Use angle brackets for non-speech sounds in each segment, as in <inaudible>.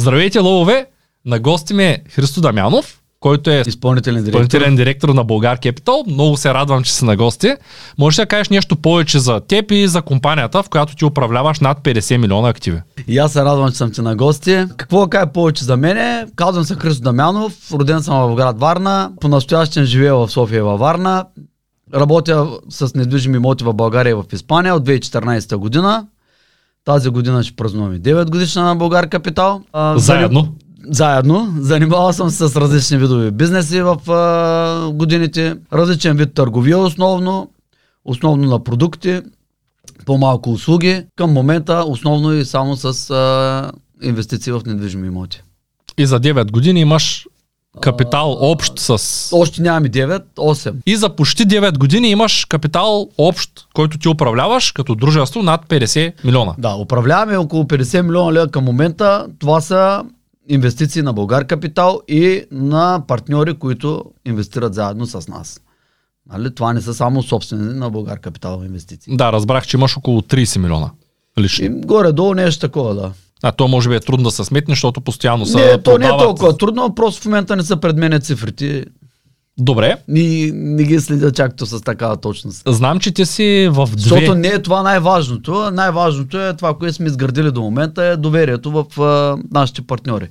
Здравейте, лъвове! На гости ми е Христо Дамянов, който е Изпълнителен директор. изпълнителен директор на Българ Capital. Много се радвам, че си на гости. Можеш да кажеш нещо повече за теб и за компанията, в която ти управляваш над 50 милиона активи. И аз се радвам, че съм ти на гости. Какво да кажа повече за мене? Казвам се Христо Дамянов, роден съм в град Варна, по-настоящен живея в София и във Варна. Работя с недвижими имоти в България и в Испания от 2014 година. Тази година ще празнуваме 9 годишна на Българ Капитал. А, Заедно. Заедно. Занимавал съм се с различни видове бизнеси в а, годините. Различен вид търговия основно. Основно на продукти. По-малко услуги. Към момента основно и само с а, инвестиции в недвижими имоти. И за 9 години имаш капитал общ с... Още нямаме 9, 8. И за почти 9 години имаш капитал общ, който ти управляваш като дружество над 50 милиона. Да, управляваме около 50 милиона лева към момента. Това са инвестиции на Българ Капитал и на партньори, които инвестират заедно с нас. Нали? Това не са само собствени на Българ Капитал инвестиции. Да, разбрах, че имаш около 30 милиона. Лично. И горе-долу нещо такова, да. А то може би е трудно да се сметне, защото постоянно се Не, то не е толкова трудно, просто в момента не са пред мен цифрите. Добре. Ни, не ги следя чакто с такава точност. Знам, че ти си в две... Защото не е това най-важното. Най-важното е това, което сме изградили до момента, е доверието в а, нашите партньори.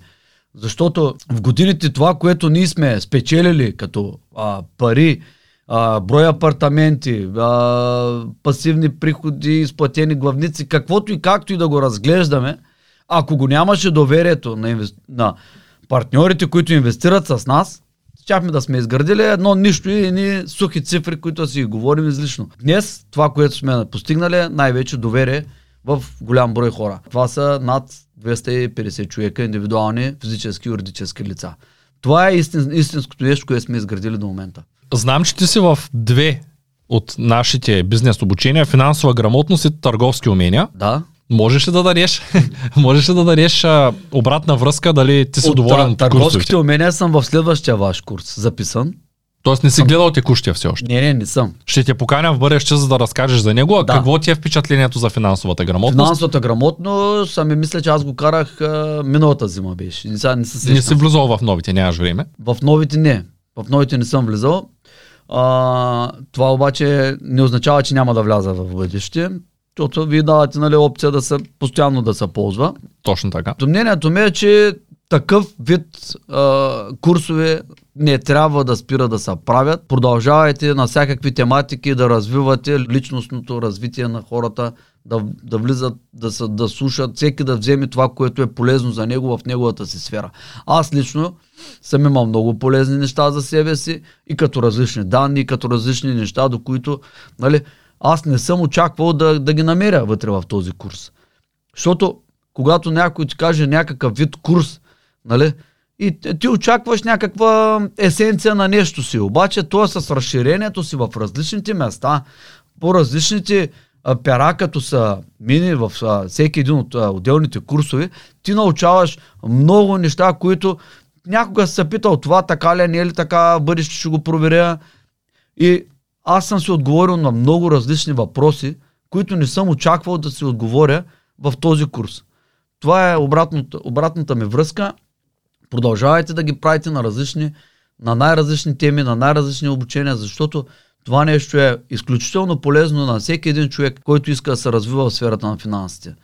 Защото в годините това, което ние сме спечелили като а, пари, а, брой апартаменти, а, пасивни приходи, изплатени главници, каквото и както и да го разглеждаме, ако го нямаше доверието на, инвес... на партньорите, които инвестират с нас, щяхме да сме изградили едно нищо и едни сухи цифри, които си говорим излишно. Днес това, което сме постигнали е най-вече доверие в голям брой хора. Това са над 250 човека, индивидуални физически и юридически лица. Това е истин, истинското нещо, което сме изградили до момента. Знам, че ти си в две от нашите бизнес обучения, финансова грамотност и търговски умения. Да. Можеш ли да дадеш, <laughs> можеш ли да дадеш а, обратна връзка, дали ти си От, доволен от търговските умения съм в следващия ваш курс записан. Тоест не си гледал текущия все още. Не, не, не съм. Ще те поканя в бъдеще, за да разкажеш за него. А Да. какво ти е впечатлението за финансовата грамотност? Финансовата грамотност, ами мисля, че аз го карах а, миналата зима беше. И Сега не се. Не си влизал в новите, нямаш време. В новите не. В новите не съм влизал. А, това обаче не означава, че няма да вляза в бъдеще, защото вие давате нали, опция да се, постоянно да се ползва. Точно така. То мнението ми е, че такъв вид а, курсове не трябва да спира да се правят. Продължавайте на всякакви тематики да развивате личностното развитие на хората, да, да влизат, да, са, да слушат, всеки да вземе това, което е полезно за него в неговата си сфера. Аз лично съм имал много полезни неща за себе си и като различни данни, и като различни неща, до които нали, аз не съм очаквал да, да ги намеря вътре в този курс. Защото когато някой ти каже някакъв вид курс, нали, и ти очакваш някаква есенция на нещо си, обаче то е с разширението си в различните места, по различните пера, като са мини в всеки един от отделните курсове, ти научаваш много неща, които някога си се питал това така ли е, не е ли така, бъдеще ще го проверя. И аз съм си отговорил на много различни въпроси, които не съм очаквал да си отговоря в този курс. Това е обратната, обратната ми връзка. Продължавайте да ги правите на различни, на най-различни теми, на най-различни обучения, защото това нещо е изключително полезно на всеки един човек, който иска да се развива в сферата на финансите.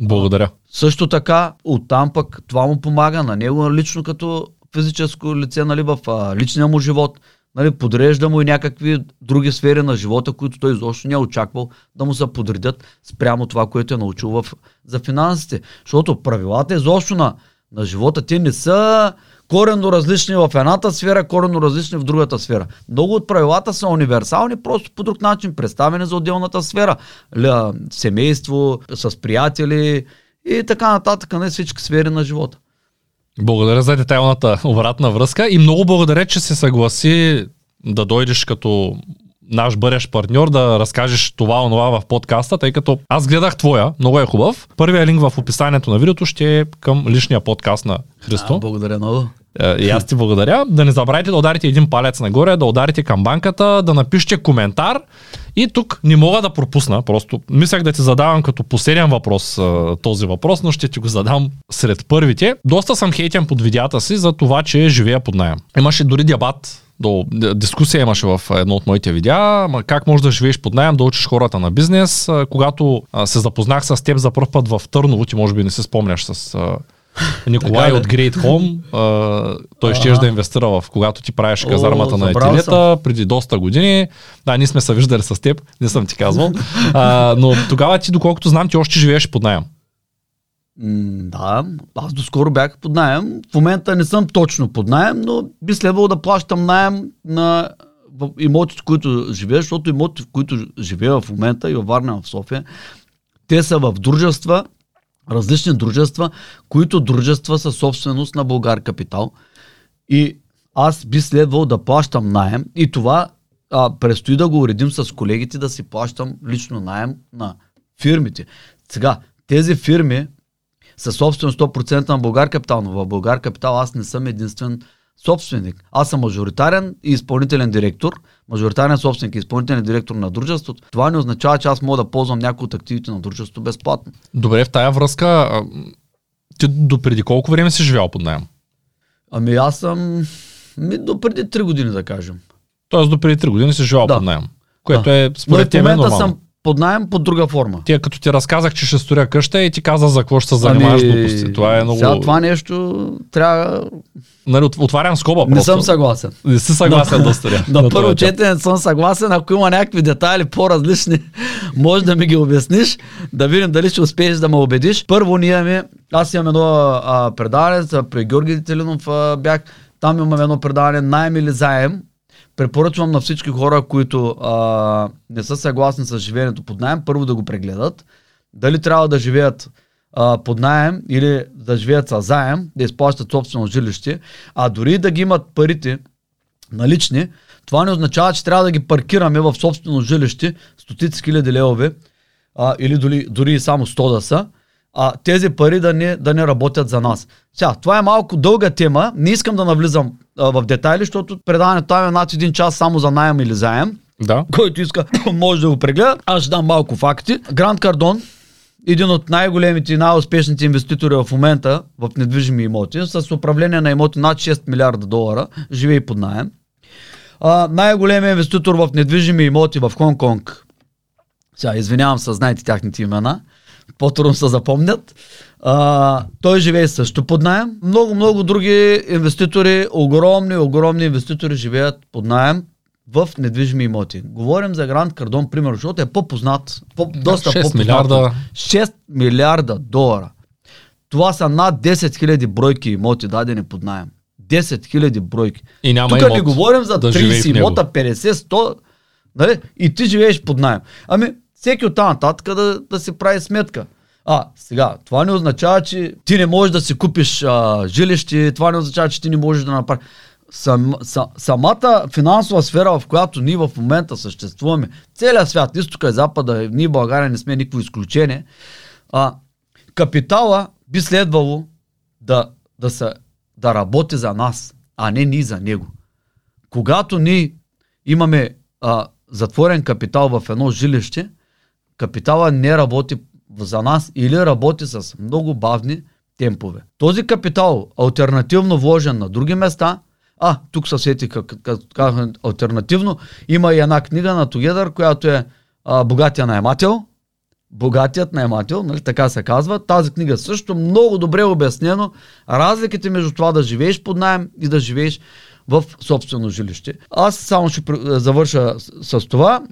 Благодаря. Също така, оттам пък това му помага на него лично като физическо лице, нали, в а, личния му живот. Нали, подрежда му и някакви други сфери на живота, които той изобщо не е очаквал да му се подредят спрямо това, което е научил в, за финансите. Защото правилата изобщо на, на живота, те не са коренно различни в едната сфера, коренно различни в другата сфера. Много от правилата са универсални, просто по друг начин представени за отделната сфера. Ля, семейство, с приятели и така нататък, на всички сфери на живота. Благодаря за детайлната обратна връзка и много благодаря, че се съгласи да дойдеш като наш бъдещ партньор да разкажеш това онова в подкаста, тъй като аз гледах твоя, много е хубав. Първият линк в описанието на видеото ще е към личния подкаст на Христо. А, благодаря много. Е, И аз ти благодаря. Да не забравяйте да ударите един палец нагоре, да ударите към банката, да напишете коментар. И тук не мога да пропусна, просто мислях да ти задавам като последен въпрос а, този въпрос, но ще ти го задам сред първите. Доста съм хейтен под видеята си за това, че живея под найем. Имаше дори дебат до, дискусия имаше в едно от моите видеа, как можеш да живееш под найем, да учиш хората на бизнес. А, Когато се запознах с теб за първ път в Търново, ти може би не се спомняш с <laughs> Николай Така от Great Home. <laughs> А, той ще да инвестира в когато ти правиш казармата О, на етилета преди доста години. Да, ние сме се виждали с теб, не съм ти казвал. <laughs> А, но тогава ти, доколкото знам, ти още живееш под найем. Да, аз доскоро бях под найем. В момента не съм точно под найем, но би следвало да плащам найем на имотите, в които живея, защото имотите, в които живея в момента и във Варна, в София, те са в дружества, различни дружества, които дружества са собственост на Българ Капитал. И аз би следвал да плащам найем и това а, предстои да го уредим с колегите, да си плащам лично найем на фирмите. Сега, тези фирми са собствен 100% на Българ Капитал, но в Българ Капитал аз не съм единствен собственик. Аз съм мажоритарен и изпълнителен директор, мажоритарен собственик и изпълнителен директор на дружеството. Това не означава, че аз мога да ползвам някои от активите на дружеството безплатно. Добре, в тая връзка, ти до преди колко време си живял под найем? Ами аз съм ми, до преди 3 години, да кажем. Тоест до преди 3 години си живял Да. под найем. Което Да. е според е момента нормално. съм под найем под друга форма. Тия като ти разказах, че ще строя къща и ти каза за какво ще се занимаваш Ами, глупости. Това е много... Сега това нещо трябва... Нали, от- отварям скоба Не просто. съм съгласен. Не си съгласен да сторя. На на първо етап. четене съм съгласен, ако има някакви детайли по-различни, <laughs> може да ми ги обясниш, да видим дали ще успееш да ме убедиш. Първо ние имаме, аз имам едно а, предаване, при Георги Детелинов бях, там имам едно предаване, найем или заем. Препоръчвам на всички хора, които а, не са съгласни с живеенето под найем, първо да го прегледат. Дали трябва да живеят а, под найем или да живеят с заем, да изплащат собствено жилище, а дори да ги имат парите, налични, това не означава, че трябва да ги паркираме в собствено жилище, стотици хиляди левове, а, или дори, дори само 100 да са, а тези пари да не, да не работят за нас. Сега, това е малко дълга тема, не искам да навлизам а, в детайли, защото предаването там е над един час само за найем или заем, Да. който иска <coughs> може да го прегледа. Аз ще дам малко факти. Гранд Кардон, един от най-големите и най-успешните инвеститори в момента в недвижими имоти, с управление на имоти над 6 милиарда долара, живее под найем. Най-големият инвеститор в недвижими имоти в Хонг-Конг. Сега, извинявам се, знаете тяхните имена. По-трудно се запомнят. А, той живее също под найем. Много, много други инвеститори, огромни, огромни инвеститори живеят под найем в недвижими имоти. Говорим за Гранд Кардон, примерно, защото е по-познат, по, доста 6 по-познат. милиарда. 6 милиарда долара. Това са над 10 000 бройки имоти дадени под найем. 10 000 бройки. И няма Тук не говорим за да живее в 30 него. имота, 50, 100, нали? И ти живееш под найем. Ами, всеки от нататък да, да си прави сметка. А, сега, това не означава, че ти не можеш да си купиш а, жилище, това не означава, че ти не можеш да направиш. Сам, са, самата финансова сфера, в която ние в момента съществуваме, целият свят, изтока и запада, ние България не сме никакво изключение, а, капитала би следвало да, да, се, да работи за нас, а не ние за него. Когато ние имаме а, затворен капитал в едно жилище, капитала не работи за нас или работи с много бавни темпове. Този капитал, альтернативно вложен на други места, а, тук се сети как, альтернативно, има и една книга на Together, която е а, Богатия наемател, Богатият наемател, нали, така се казва. Тази книга също много добре е обяснено разликите между това да живееш под найем и да живееш в собствено жилище. Аз само ще завърша с това,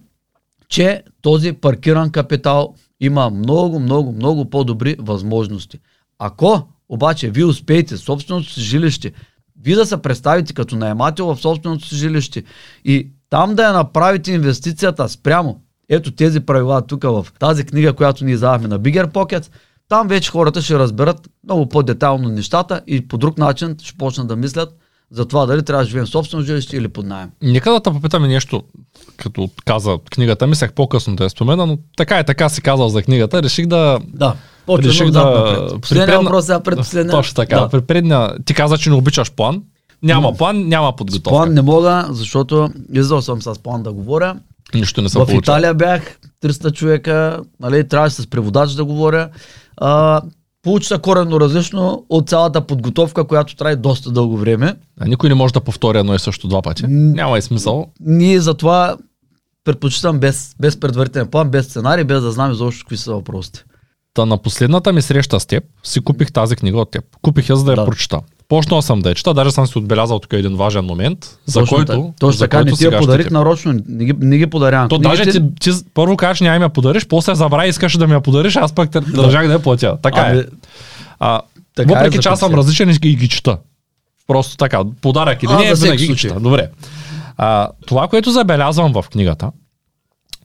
че този паркиран капитал има много, много, много по-добри възможности. Ако обаче вие успеете собственото си жилище, вие да се представите като наемател в собственото си жилище и там да я направите инвестицията спрямо ето тези правила тук в тази книга, която ни издавахме на Bigger Pockets, там вече хората ще разберат много по-детайлно нещата и по друг начин ще почнат да мислят за това дали трябва да живеем в собствено жилище или под найем. Нека да те попитаме нещо, като каза книгата, мислех по-късно да я спомена, но така и така си казал за книгата, реших да, Да. Почваме реших да... напред. Последния въпрос сега предпоследния. Точно така. Да. При. Ти каза, че не обичаш план. Няма план, няма С подготовка. план не мога, защото издал съм с план да говоря. Нищо не се В получи. Италия бях 300 човека, нали, трябваше с преводач да говоря. А, получи се коренно различно от цялата подготовка, която трае доста дълго време. А никой не може да повтори едно и също два пъти. Няма и смисъл. Ние затова предпочитам без, без предварителен план, без сценарий, без да знам изобщо какви са въпросите. Та на последната ми среща с теб си купих тази книга от теб. Купих я за да я Да. прочита. Почнал съм да я чета, даже съм си отбелязал тук един важен момент, за Точно който, така. Точно за така, който не ти я ще подарих нарочно, не ги, не ги подарявам. То даже ти, ти първо кажеш няма ми я подариш, после забрави искаш да ми я подариш, аз пък държах да я платя. Така Абе, е. А, така въпреки е че аз съм различен и ги, чета. Просто така, подарък или А, не, винаги ги чета. Добре. А, това, което забелязвам в книгата,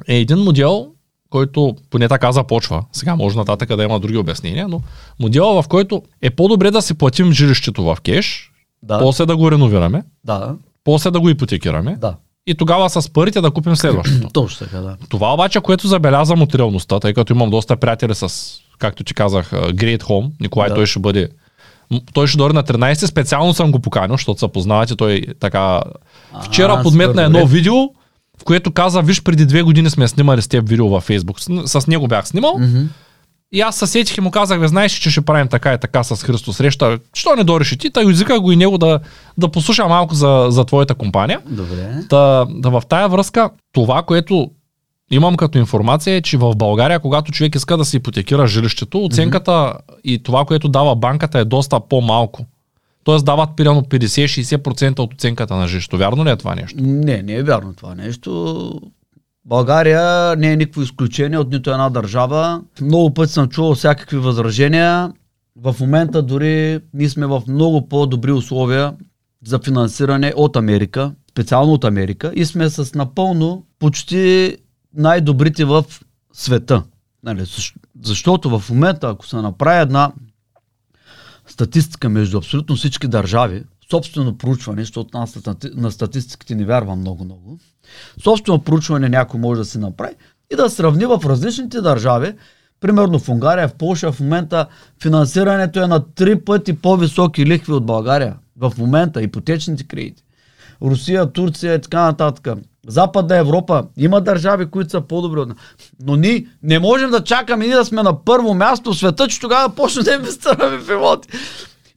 е един модел, който поне така започва. Сега може нататък да има други обяснения, но модела, в който е по-добре да си платим жилището в кеш, да, после да го реновираме, да, после да го ипотекираме да. и тогава с парите да купим следващото. <clears throat> Точно така, да. Това обаче, което забелязвам от реалността, тъй като имам доста приятели с, както ти казах, Great Home, Николай Да. той ще бъде той ще дойде на 13, специално съм го поканил, защото се познавате, той така... Вчера А, подметна едно видео, в което каза, виж, преди две години сме снимали с теб видео във Фейсбук. С, с него бях снимал. Мгм. И аз съсетих и му казах, бе, знаеш, че ще правим така и така с Христо среща. Що не дориш и ти? Та извиках го и него да, да послуша малко за, за твоята компания. Добре. Та, да в тая връзка, това, което имам като информация е, че в България, когато човек иска да си ипотекира жилището, оценката и това, което дава банката е доста по-малко. Тоест дават примерно 50-60% от оценката на жилището. Вярно ли е това нещо? Не, не е вярно това нещо. България не е никакво изключение от нито една държава. Много пъти съм чувал всякакви възражения. В момента дори ние сме в много по-добри условия за финансиране от Америка, специално от Америка, и сме с напълно почти най-добрите в света. Нали, защ- защото в момента, ако се направи една статистика между абсолютно всички държави, собствено проучване, защото аз на стати- на статистиките не вярвам много-много, собствено проучване някой може да си направи и да сравни в различните държави, примерно в Унгария, в Польша в момента финансирането е на три пъти по-високи лихви от България. В момента ипотечните кредити. Русия, Турция и така нататък. Западна Европа има държави, които са по-добри от нас. Но ние не можем да чакаме ние да сме на първо място в света, че тогава да почнем да инвестираме в имоти.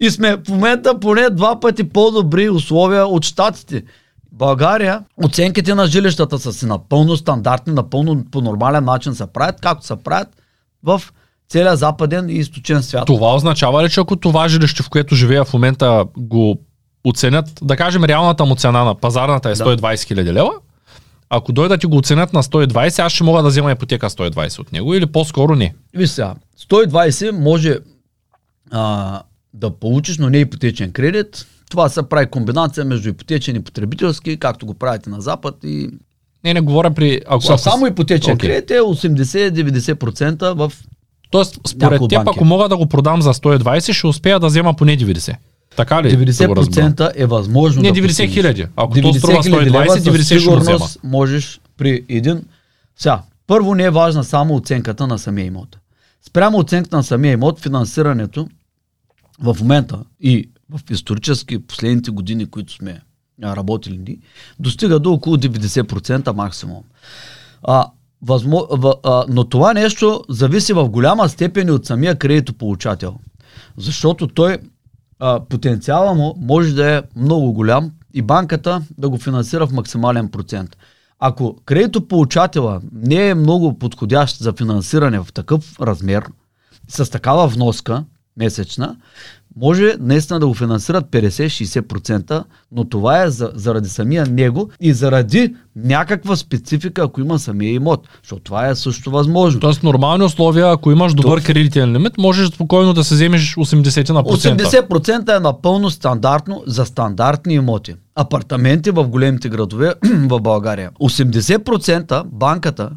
И сме в момента поне два пъти по-добри условия от щатите. България, оценките на жилищата са си напълно стандартни, напълно по нормален начин се правят, както се правят в целия западен и източен свят. Това означава ли, че ако това жилище, в което живея в момента, го оценят, да кажем реалната му цена на пазарната е Да. 120 хиляди лева, ако дойдат и го оценят на 120, аз ще мога да взема ипотека 120 от него или по-скоро не. Виж сега, 120 може а, да получиш, но не ипотечен кредит. Това се прави комбинация между ипотечен и потребителски, както го правите на Запад и Не, не говоря при... Ако, Са, само ипотечен Окей. кредит е 80-90% в... Тоест, според теб, ако мога да го продам за 120, ще успея да взема поне 90. Така ли? да го разбера? 90% е възможно Не, да 90 постигнеш. хиляди. Ако то струва 000 лева 120, със 90 ще го взема. сигурност можеш при един... Сега, първо не е важна само оценката на самия имот. Спрямо оценката на самия имот, финансирането в момента и в исторически последните години, които сме работили ни, достига до около 90% максимум. А, възмо, в, а, но това нещо зависи в голяма степен и от самия кредитополучател. Защото той, а, потенциала му може да е много голям и банката да го финансира в максимален процент. Ако кредитополучателя не е много подходящ за финансиране в такъв размер, с такава вноска месечна, може наистина да го финансират 50-60%, но това е за, заради самия него и заради някаква специфика, ако има самия имот, защото това е също възможно. Тоест, нормални условия, ако имаш добър кредитен лимит, можеш спокойно да се вземеш 80 на процента. 80% е напълно стандартно за стандартни имоти. Апартаменти в големите градове <clears throat> в България. 80% банката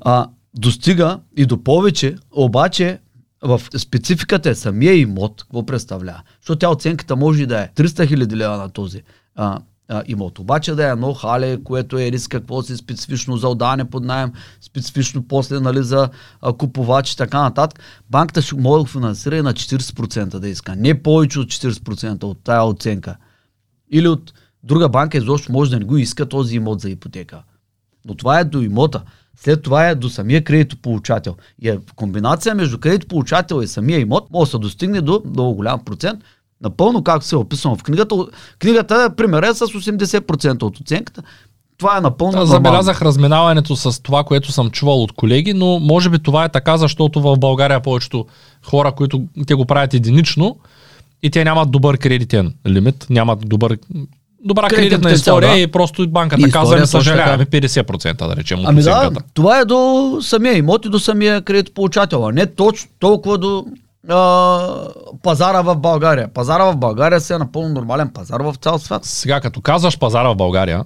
а, достига и до повече, обаче в спецификата е самия имот, какво представлява. Защото тя оценката може и да е 300 хиляди лева на този а, а, имот. Обаче да е едно хале, което е риск какво си специфично за отдаване под найем, специфично после нали, за а, купувач и така нататък, банката ще може да финансира и на 40% да иска. Не повече от 40% от тая оценка. Или от друга банка изобщо може да не го иска този имот за ипотека. Но това е до имота. След това е до самия кредитополучател. И е комбинация между кредитополучател и самия имот може да се достигне до много голям процент. Напълно както се е описано в книгата. Книгата, пример, е с 80% от оценката. Това е напълно Да, забелязах разминаването с това, което съм чувал от колеги, но може би това е така, защото в България повечето хора, които те го правят единично и те нямат добър кредитен лимит, нямат добър добра кредитна потенциал, история да. и просто банката И история ми съжаляваме 50% да речем от Ами да, това е до самия имот и до самия кредитополучател, а не точно толкова до а, пазара в България. Пазара в България си е напълно нормален пазар в цял свят. Сега, като казваш пазара в България,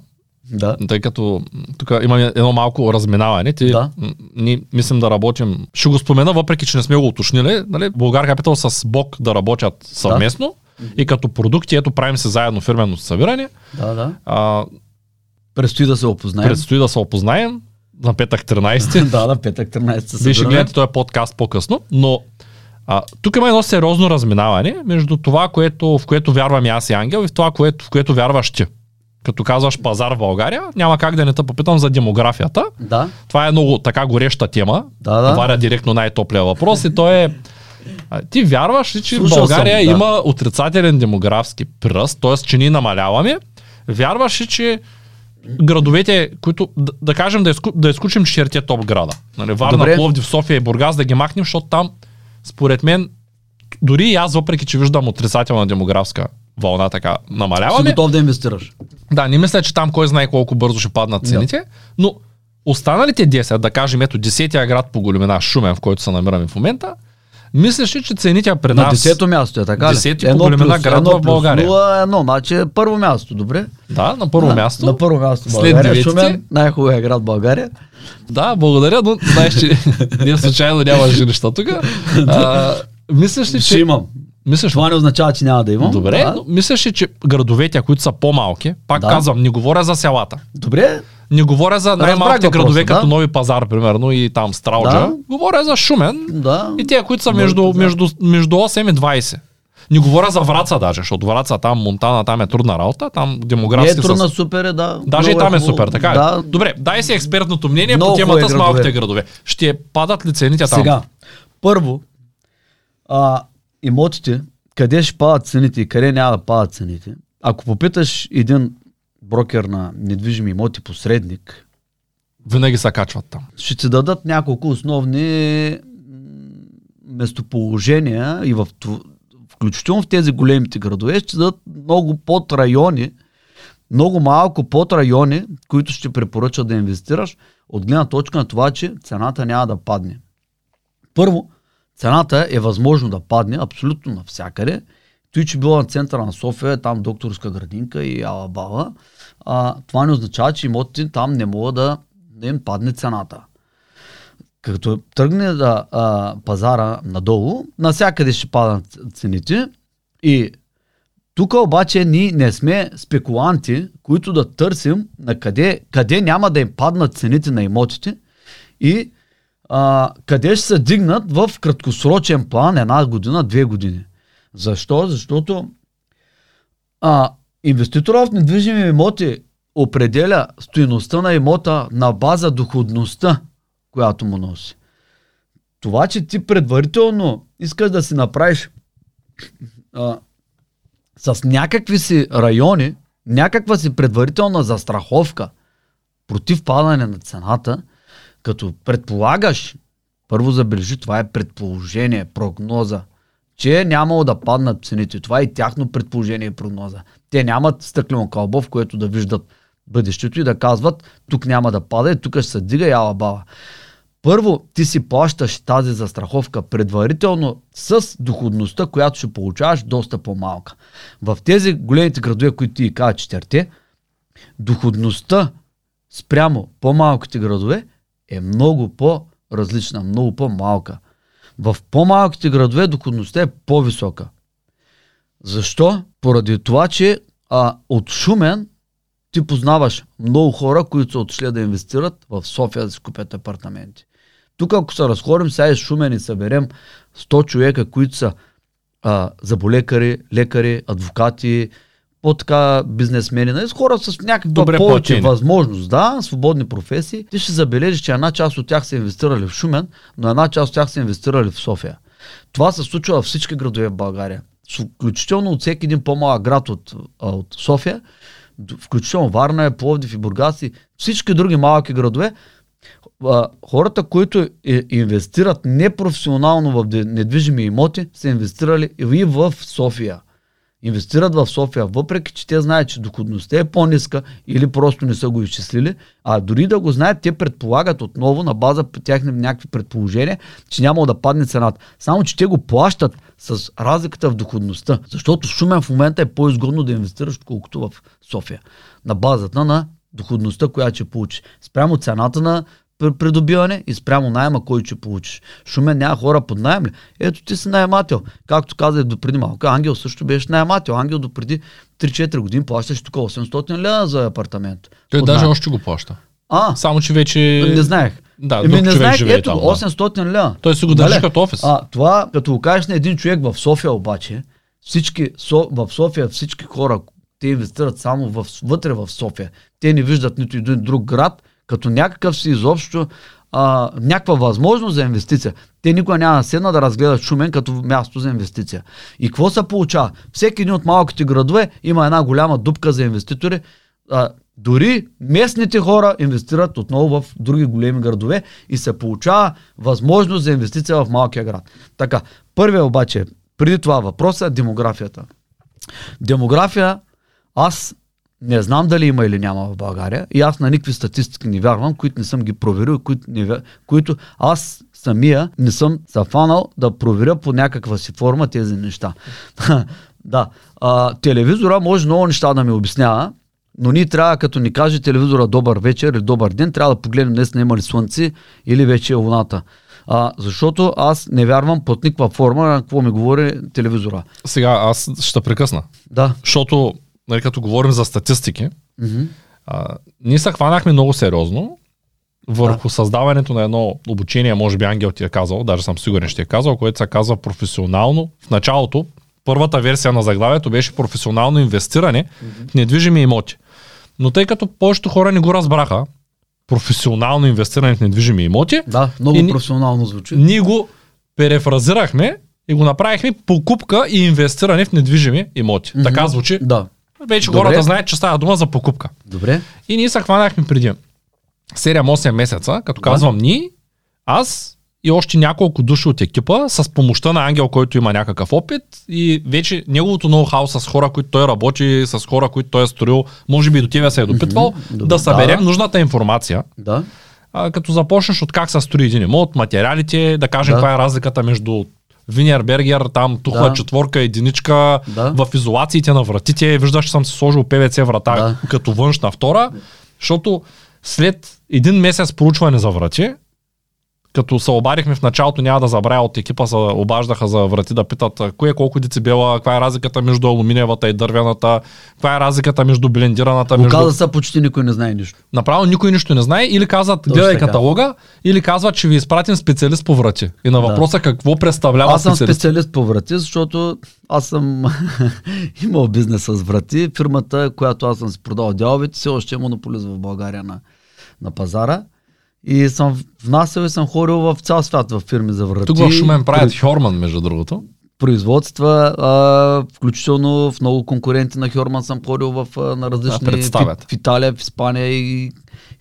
Да. тъй като тук имаме едно малко разминаване, ти, Да. ние мислим да работим, ще го спомена, въпреки че не сме го уточнили, нали, Българ Капитал с Бог да работят съвместно и като продукти, ето правим се заедно фирмено събиране, Да, да. а, Предстои да се опознаем. предстои да се опознаем на петък <laughs> 13. да, на петък 13 се Вие ще гледате този подкаст по-късно, но а, тук има едно сериозно разминаване между това, което, в което вярвам и аз и Ангел, и в това, което, в което вярваш ти. Като казваш пазар в България, няма как да не те попитам за демографията. Да, Това е много така гореща тема. Да, да. Варя директно най-топлия въпрос и то е а, ти вярваш ли, че Слушал България съм, да. има отрицателен демографски пръст, т.е. че ние намаляваме? Вярваш ли, че градовете, които, да, да кажем, да, изку, да изключим четирите топ града, нали, Варна, Добре. Пловдив, София и Бургас, да ги махнем, защото там, според мен, дори и аз, въпреки че виждам отрицателна демографска вълна, така си намаляваме, готов да инвестираш. да, не мисля, че там кой знае колко бързо ще паднат цените, но останалите 10, да кажем, ето 10-я град по големина Шумен, в който се намираме в момента, мислиш ли, че цените при На нас... десето място е така ли? Десети по големина град в България. Нула, едно, значи е първо място, добре? Да, на първо Да, място. На първо място След България. Шумен, най-хубавия град в България. Да, благодаря, но знаеш, че <laughs> ние случайно няма жилища тук. Мислиш ли, Ще че... имам. Мислиш, Това не означава, че няма да имам. Добре, Да. но мислиш ли, че градовете, които са по-малки, пак Да. казвам, не говоря за селата. Добре, Не говоря за най-малките градове, да. като Нови пазар, примерно, и там Страуджа. Да. Говоря за Шумен, да. И тия, които са между, между, между 8 и 20. Не говоря за Враца даже, защото Враца там, Монтана, там е трудна работа, там Не е демографски трудна, с... супер е, да. Даже и Много там е хубаво. супер, така да, е. Добре, дай си експертното мнение Много по темата хубави с малките градове. Ще падат ли цените там? Сега, първо, а, имотите, къде ще падат цените и къде няма да падат цените, ако попиташ един брокер на недвижими имоти посредник, Винаги се качват там. ще ти дадат няколко основни местоположения и в, включително в тези големите градове ще дадат много под райони, много малко под райони, които ще препоръчат да инвестираш от гледна точка на това, че цената няма да падне. Първо, цената е възможно да падне абсолютно навсякъде. Той, че било на центъра на София, там докторска градинка и алабала, а, това не означава, че имотите там не могат да, да им падне цената. Като тръгне да, а, пазара надолу, навсякъде ще падат цените и тук обаче ние не сме спекуланти, които да търсим на къде, къде няма да им паднат цените на имотите и а, къде ще се дигнат в краткосрочен план една година, две години. Защо? Защото а, инвеститора в недвижими имоти определя стоеността на имота на база доходността, която му носи. Това, че ти предварително искаш да си направиш а, с някакви си райони, някаква си предварителна застраховка против падане на цената, като предполагаш, първо забележи, това е предположение, прогноза, че нямало да паднат цените. Това е тяхно предположение и прогноза. Те нямат стъклено кълбо, в което да виждат бъдещето и да казват, тук няма да пада и тук ще се дига яла баба. Първо, ти си плащаш тази застраховка предварително с доходността, която ще получаваш доста по-малка. В тези големите градове, които ти каза четирте, доходността спрямо по-малките градове е много по-различна, много по-малка. В по-малките градове доходността е по-висока. Защо? Поради това, че а, от Шумен ти познаваш много хора, които са отшли да инвестират в София да си купят апартаменти. Тук ако се разходим сега и Шумен и съберем 100 човека, които са а, заболекари, лекари, адвокати, по-така бизнесмени, нали, с хора с някаква Добре повече платени. възможност, да, свободни професии, ти ще забележиш, че една част от тях са инвестирали в Шумен, но една част от тях са инвестирали в София. Това се случва във всички градове в България. Включително от всеки един по-малък град от, от София, включително Варна, Пловдив и Бургас и всички други малки градове, хората, които инвестират непрофесионално в недвижими имоти, са инвестирали и в София. Инвестират в София, въпреки че те знаят, че доходността е по-ниска или просто не са го изчислили, а дори да го знаят, те предполагат отново на база п- тяхни някакви предположения, че няма да падне цената. Само, че те го плащат с разликата в доходността, защото в Шумен в момента е по-изгодно да инвестираш, отколкото в София. На базата на доходността, която ще получиш. Спрямо цената на придобиване и спрямо найема, който ще получиш. Шумен няма хора под найем ли? Ето ти си наемател. Както казах до преди малко, Ангел също беше наемател. Ангел до преди 3-4 години плащаше тук 800 лева за апартамент. Той даже наем. още го плаща. А, Само, че вече... не знаех. Да, Еми, не знаех, живее ето, там. да. 800 лева. Той си го държи Нали? като офис. А, това, като го кажеш на един човек в София обаче, всички, со, в София всички хора, те инвестират само в, вътре в София. Те не виждат нито един друг град, като някакъв си изобщо а, някаква възможност за инвестиция. Те никога няма да седна да разгледат Шумен като място за инвестиция. И какво се получава? Всеки един от малките градове има една голяма дупка за инвеститори. А, дори местните хора инвестират отново в други големи градове и се получава възможност за инвестиция в малкия град. Така, първият обаче, преди това въпроса е демографията. Демография, аз не знам дали има или няма в България и аз на никакви статистики не вярвам, които не съм ги проверил, които, не, вя- които аз самия не съм се фанал да проверя по някаква си форма тези неща. <laughs> да, а, телевизора може много неща да ми обяснява, но ние трябва, като ни каже телевизора добър вечер или добър ден, трябва да погледнем днес има ли слънце или вече е луната. А, защото аз не вярвам под никаква форма на какво ми говори телевизора. Сега аз ще прекъсна. Да. Защото, нали, като говорим за статистики, Мгм. а, ние се хванахме много сериозно върху създаването на едно обучение, може би Ангел ти е казал, даже съм сигурен, ще е казал, което се казва професионално. В началото, първата версия на заглавието беше професионално инвестиране в недвижими имоти. Но тъй като повечето хора не го разбраха, професионално инвестиране в недвижими имоти, Да, много И професионално звучи. ние го перефразирахме и го направихме покупка и инвестиране в недвижими имоти. Мгм. Така звучи. Да. Вече Добре. хората знаят, че става дума за покупка. Добре. И ние се хванахме преди 7-8 месеца, като Да. казвам ние, аз и още няколко души от екипа с помощта на Ангел, който има някакъв опит и вече неговото ноу-хау с хора, които той работи, с хора, които той е строил, може би до тебе се е допитвал. Добре, да съберем да. нужната информация, Да. а, като започнеш от как се строи един имот, материалите, да кажем Да. каква е разликата между Винербергер, там тухла Да. четворка, единичка, Да. в изолациите на вратите. Виждаш, че съм си сложил ПВЦ врата Да. като външна втора, защото след един месец проучване за врати, като се обадихме в началото, няма да забравя от екипа се обаждаха за врати да питат кое колко децибела, каква е разликата между алуминиевата и дървената, каква е разликата между блендираната, между... Оказа се, почти никой не знае нищо. Направо никой нищо не знае или казват гледай така. каталога, или казват, че ви изпратим специалист по врати. И на Да. въпроса какво представлява Аз съм специалист. специалист по врати, защото аз съм <laughs> имал бизнес с врати. Фирмата, която аз съм си продал дяловете, все още е монополист в България на, на пазара. И съм внасял и съм ходил в цял свят в фирми за врати. Тук в Шумен правят При- Хорман, между другото. производства, а, включително в много конкуренти на Хьорман съм ходил в, а, на различни Да, в, в Италия, в Испания и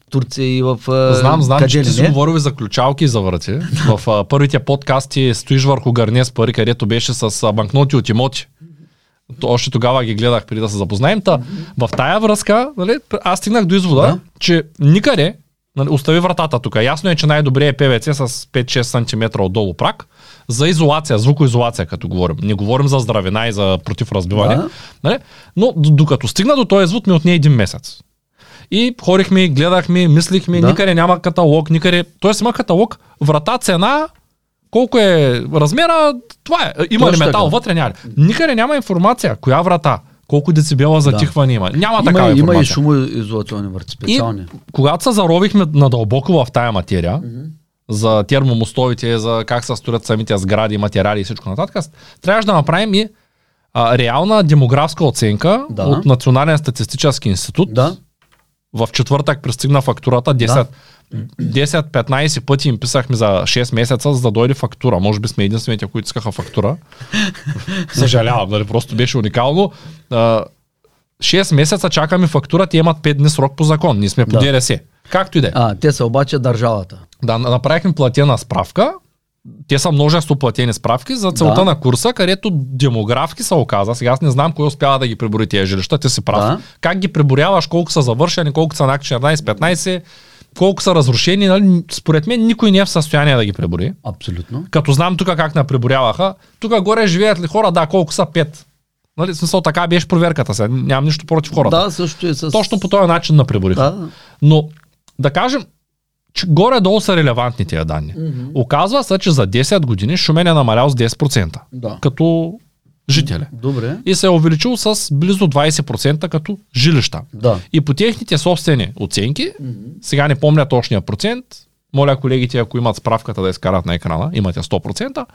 Турция и в Знам, знам, къде че ти си говорил за ключалки и за врати. <laughs> в а, първите подкасти стоиш върху гърне с пари, където беше с а, банкноти от имоти. То, още тогава ги гледах преди да се запознаем. Та, в тая връзка, нали, аз стигнах до извода, Да. че никъде, остави вратата тук. Ясно е, че най-добре е ПВЦ с 5-6 см отдолу прак. За изолация, звукоизолация, като говорим. Не говорим за здравина и за противразбиване. Да. Нали? Но докато стигна до този извод ми отне един месец. И ходихме, гледахме, мислихме, Да. никъде няма каталог, никъде. Тоест има каталог, врата, цена, колко е размера, това е. Има ли Точно метал така. вътре, няма ли. Никъде няма информация, коя врата, колко децибела затихване има. Няма такава Има, има и информация. шумоизолационни върти, специални. Когато се заровихме надълбоко в тая материя, за термомостовите, за как се строят самите сгради, материали и всичко нататък, трябваше да направим и а, реална демографска оценка Да. от Национален статистически институт. Да, В четвъртък пристигна фактурата 10, 10-15 пъти им писахме за 6 месеца, за да дойде фактура. Може би сме единствените, които искаха фактура. Съжалявам, нали, просто беше уникално. А, 6 месеца чакаме фактура, те имат 5 дни срок по закон. Ние сме по Да. ДРС. Както и да е. а, те са обаче държавата. Да, направихме платена справка. Те са множество платени справки за целта Да. на курса, където демографски се оказа. Сега аз не знам кой успява да ги прибори тези жилища, ти си прав. Да. Как ги приборяваш, колко са завършени, колко са на 14-15, колко са разрушени, нали? според мен никой не е в състояние да ги прибори. Абсолютно. Като знам тук как наприборяваха, тук горе живеят ли хора, да, колко са 5. Нали, смисъл така беше проверката сега. Нямам нищо против хората. Да, също и с... Точно по този начин наприбориха. Да. Но да кажем, че горе-долу са релевантни тия данни. Мгм. Оказва се, че за 10 години Шумен е намалял с 10% Да. като жители. Добре. И се е увеличил с близо 20% като жилища. Да. И по техните собствени оценки, сега не помня точния процент, моля колегите, ако имат справката да изкарат на екрана, имате 100%,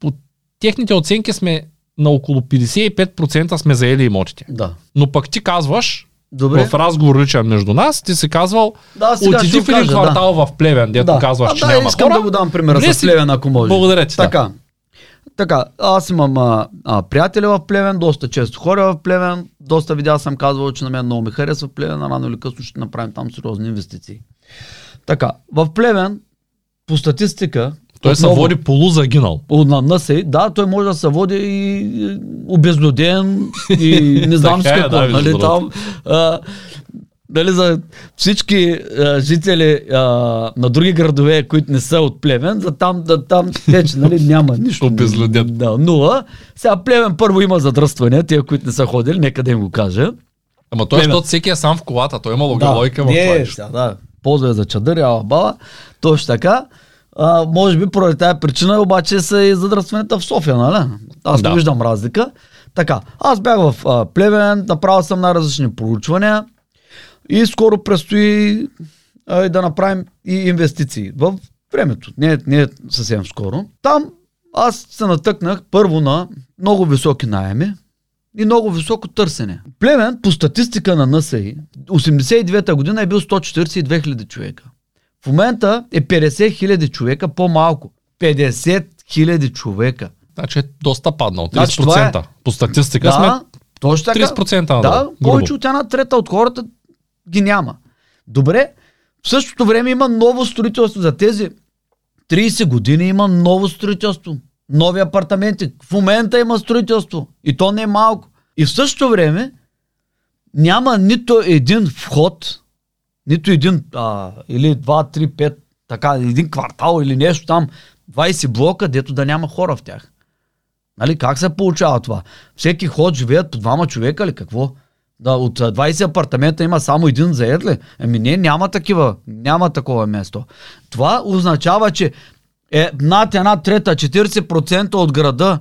по техните оценки сме на около 55% сме заели имотите. Да. Но пък ти казваш, Добре. в разговор личен между нас, ти си казвал, Да, отиди в един квартал в Плевен, дето да. казваш, а, че да, няма искам хора. да го дам примера Влез с Плевен, ако може. Благодаря ти, да. Така. Аз имам а, а, приятели в Плевен, доста често хора в Плевен, доста видеа съм казвал, че на мен много ми харесва Плевен, а рано или късно ще направим там сериозни инвестиции. Така, в Плевен, по статистика, Той се отново, води полузагинал. на НСИ, да, той може да се води и обезлюден и не знам с е, какво. да, между нали, там, а, дали за всички а, жители а, на други градове, които не са от Плевен, за там, да, там вече нали, няма нищо. Обезлюден. Да, нула. Сега Плевен първо има задръствания, тия, които не са ходили, нека да им го кажа. Ама той, защото всеки е сам в колата, той има логика в не, това нещо. сега, да, ползва за чадър, ала баба, точно така. А, може би поради тази причина обаче са и задръстванията в София, нали? Аз Да. виждам разлика. Така, аз бях в а, Плевен, направил съм най-различни проучвания и скоро предстои а, да направим и инвестиции в времето. Не, е- не е съвсем скоро. Там аз се натъкнах първо на много високи найеми, и много високо търсене. Племен, по статистика на НСИ, 89-та година е бил 142 хиляди човека. В момента е 50 хиляди човека по-малко. 50 хиляди човека. Значи е доста паднал. 30%. Значи е- По статистика да, сме точно така. 30% надолу. Да, повече от една трета от хората ги няма. Добре, в същото време има ново строителство. За тези 30 години има ново строителство. Нови апартаменти. В момента има строителство. И то не е малко. И в същото време няма нито един вход, нито един, а, или 2, 3, 5, така, един квартал или нещо там, 20 блока, дето да няма хора в тях. Нали, как се получава това? Всеки ход живеят по двама човека ли? Какво? Да, от а, 20 апартамента има само един заед ли? Ами не, няма такива. Няма такова место. Това означава, че е над една трета, 40% от града,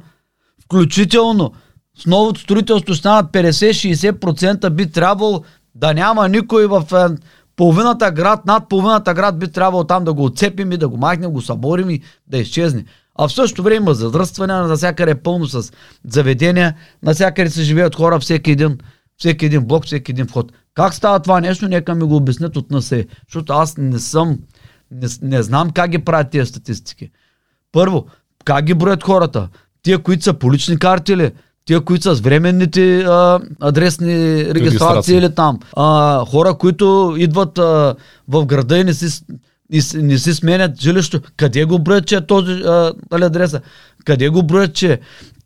включително с новото строителство станат 50-60% би трябвало да няма никой в половината град, над половината град би трябвало там да го отцепим и да го махнем, го съборим и да изчезне. А в същото време има задръстване, навсякъде е пълно с заведения, навсякъде се живеят хора, всеки един, всеки един блок, всеки един вход. Как става това нещо, нека ми го обяснят от НСЕ, защото аз не съм, не, не знам как ги правят тези статистики. Първо, как ги броят хората? Тия, които са по лични карти ли? Тия, които са с временните а, адресни регистрации Регистрации. или там. А, хора, които идват а, в града и не си, и не си сменят жилището. Къде го броят, че е този а, адреса? Къде го броят, че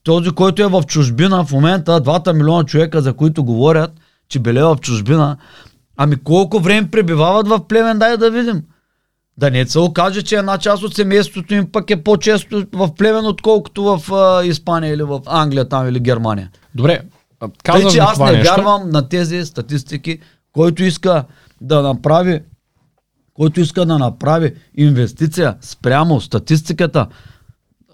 този, който е в чужбина в момента, двата милиона човека, за които говорят, че беле в чужбина, ами колко време пребивават в племен, дай да видим. Да не се окаже, че една част от семейството им пък е по-често в племен, отколкото в а, Испания или в Англия там или Германия. Добре, Тъй, казваш че аз не нещо. вярвам на тези статистики, който иска да направи който иска да направи инвестиция спрямо статистиката,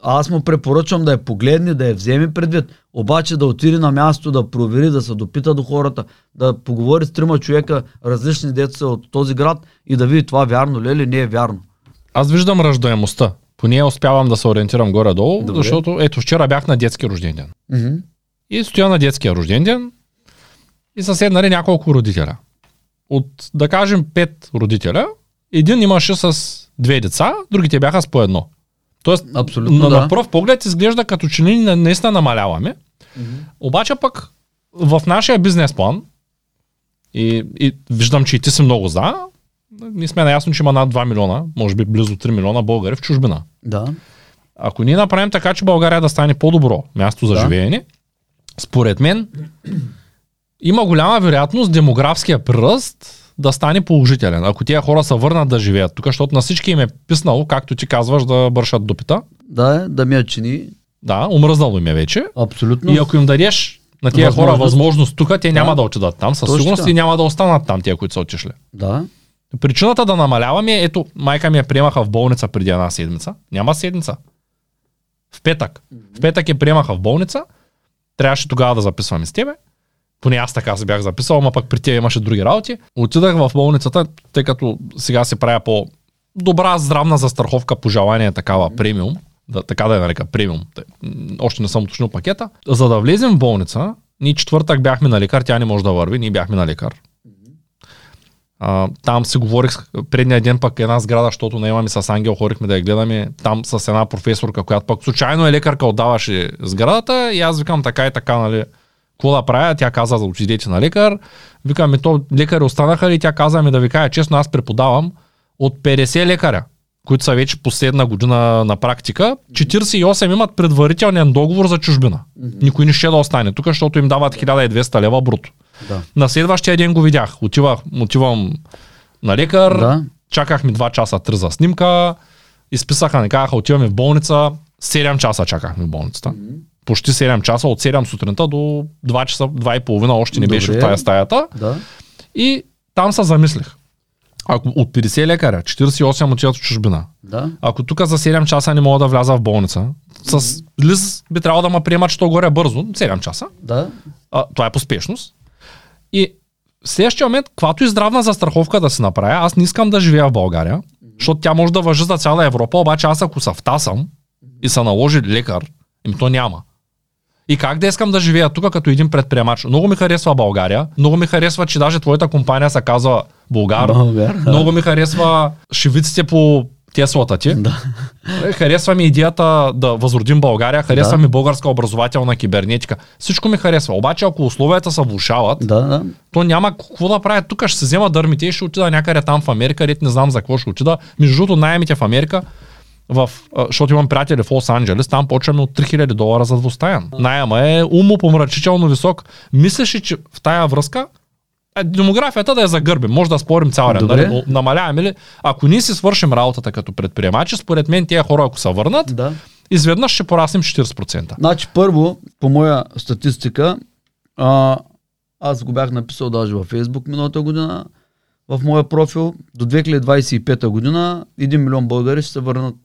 аз му препоръчвам да я погледне, да я вземе предвид, обаче да отиде на място, да провери, да се допита до хората, да поговори с трима човека, различни деца от този град и да види това вярно ли е или не е вярно. Аз виждам ръждаемостта. По нея успявам да се ориентирам горе-долу, Добре. защото ето вчера бях на детски рожден ден. Мгм. И стоя на детския рожден ден и са седнали няколко родителя. От, да кажем, пет родителя, един имаше с две деца, другите бяха с по едно. Тоест, Абсолютно на, да. на пръв поглед изглежда като че на- наистина намаляваме. Обаче пък в нашия бизнес план, и, и виждам, че и ти си много за, ние сме наясно, че има над 2 милиона, може би близо 3 милиона българи в чужбина. Да. Ако ние направим така, че България да стане по-добро място за Да. живеене, според мен има голяма вероятност демографския приръст да стане положителен. Ако тия хора се върнат да живеят тук, защото на всички им е писнало, както ти казваш, да бършат дупита. Да, да ми я чини. Да, умръзнало им е вече. Абсолютно. И ако им дадеш на тия хора Възможност. възможност тук, те няма да отидат там. Със Точно сигурност и няма да останат там, тия, които са отишли. Да. Причината да намаляваме е, ето, майка ми я приемаха в болница преди една седмица. Няма седмица. В петък. В петък я приемаха в болница. Трябваше тогава да записваме с тебе. Поне аз така се бях записал, ама пък при тях имаше други работи. Отидах в болницата, тъй като сега се правя по добра здравна застраховка по желание такава премиум, да, така да я нарека премиум. Още не съм уточнил пакета. За да влезем в болница, ние четвъртък бяхме на лекар, тя не може да върви, ние бяхме на лекар. А, там си говорих предния ден пък една сграда, защото наемаме с Ангел, хорихме да я гледаме. Там с една професорка, която пък случайно е лекарка, отдаваше сградата и аз викам така и така, нали. Какво да правя? Тя каза да отидете на лекар. Викам, ми то лекари останаха ли? Тя каза ми да ви кажа честно, аз преподавам от 50 лекаря, които са вече последна година на практика. 48 имат предварителен договор за чужбина. Никой не ще да остане тук, защото им дават 1200 лева бруто. Да. На следващия ден го видях. Отивах, отивам на лекар, Да. чаках ми 2 часа 3 за снимка, изписаха, ни казаха, отиваме в болница, 7 часа чакахме в болницата. Почти 7 часа, от 7 сутринта до 2 часа, 2 и половина още не беше Добре. в тая стаята. Да. И там се замислих. Ако от 50 лекаря, 48 отиват в чужбина. Да. Ако тук за 7 часа не мога да вляза в болница, с лист би трябвало да ме приемат, що горе бързо, 7 часа. Да. А, това е по спешност. И в следващия момент, каквато и здравна застраховка да се направя, аз не искам да живея в България, защото тя може да въжи за цяла Европа, обаче аз ако се втасам и се наложи лекар, им то няма. И как да искам да живея тук като един предприемач? Много ми харесва България, много ми харесва, че даже твоята компания се казва Българ, Българ, да. много ми харесва шевиците по Теслата ти. Да. Е, Харесва ми идеята да възродим България, харесва Да. ми българска образователна кибернетика. Всичко ми харесва. Обаче ако условията се влушават, Да, да. то няма какво да правя. Тук ще се взема дърмите и ще отида някъде там в Америка, където не знам за какво ще отида. Между другото, найемите в Америка, в, защото имам приятели в Лос Анджелес, там почваме от 3000 долара за двустаян. Найема е умопомрачително висок. Мислиш ли, че в тая връзка демографията да я загърбим. Може да спорим цял ден. Нали? Но Намаляваме ли? Ако ние си свършим работата като предприемачи, според мен тия хора, ако се върнат, Да. изведнъж ще пораснем 40%. Значи първо, по моя статистика, а, аз го бях написал даже във Фейсбук миналата година, в моя профил, до 2025 година 1 милион българи ще се върнат.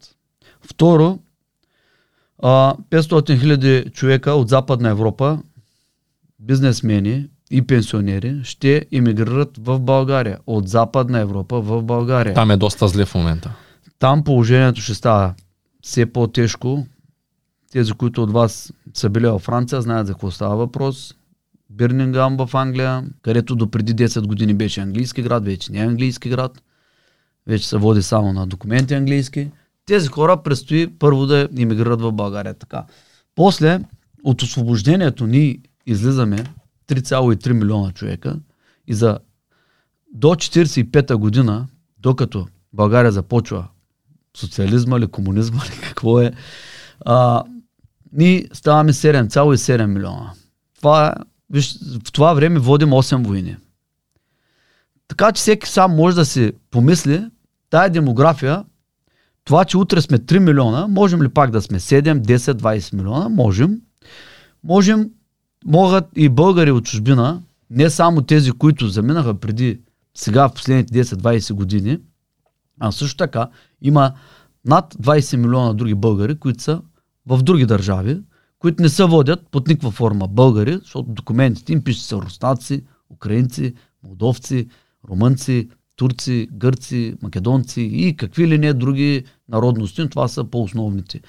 Второ, а, 500 хиляди човека от Западна Европа, бизнесмени и пенсионери, ще емигрират в България. От Западна Европа в България. Там е доста зле в момента. Там положението ще става все по-тежко. Тези, които от вас са били във Франция, знаят за какво става въпрос. Бирнингам в Англия, където до преди 10 години беше английски град, вече не е английски град. Вече се води само на документи английски. Тези хора предстои първо да иммигрират в България. Така. После, от освобождението ни излизаме 3,3 милиона човека и за до 45-та година, докато България започва социализма или комунизма или <laughs> какво е, а, ние ставаме 7,7 милиона. Това е, виж, в това време водим 8 войни. Така че всеки сам може да си помисли, тая демография, това, че утре сме 3 милиона, можем ли пак да сме 7, 10, 20 милиона? Можем. Можем, могат и българи от чужбина, не само тези, които заминаха преди сега в последните 10-20 години, а също така има над 20 милиона други българи, които са в други държави, които не се водят под никаква форма българи, защото документите им пишат са руснаци, украинци, молдовци, румънци, турци, гърци, македонци и какви ли не други народности, но това са по-основните.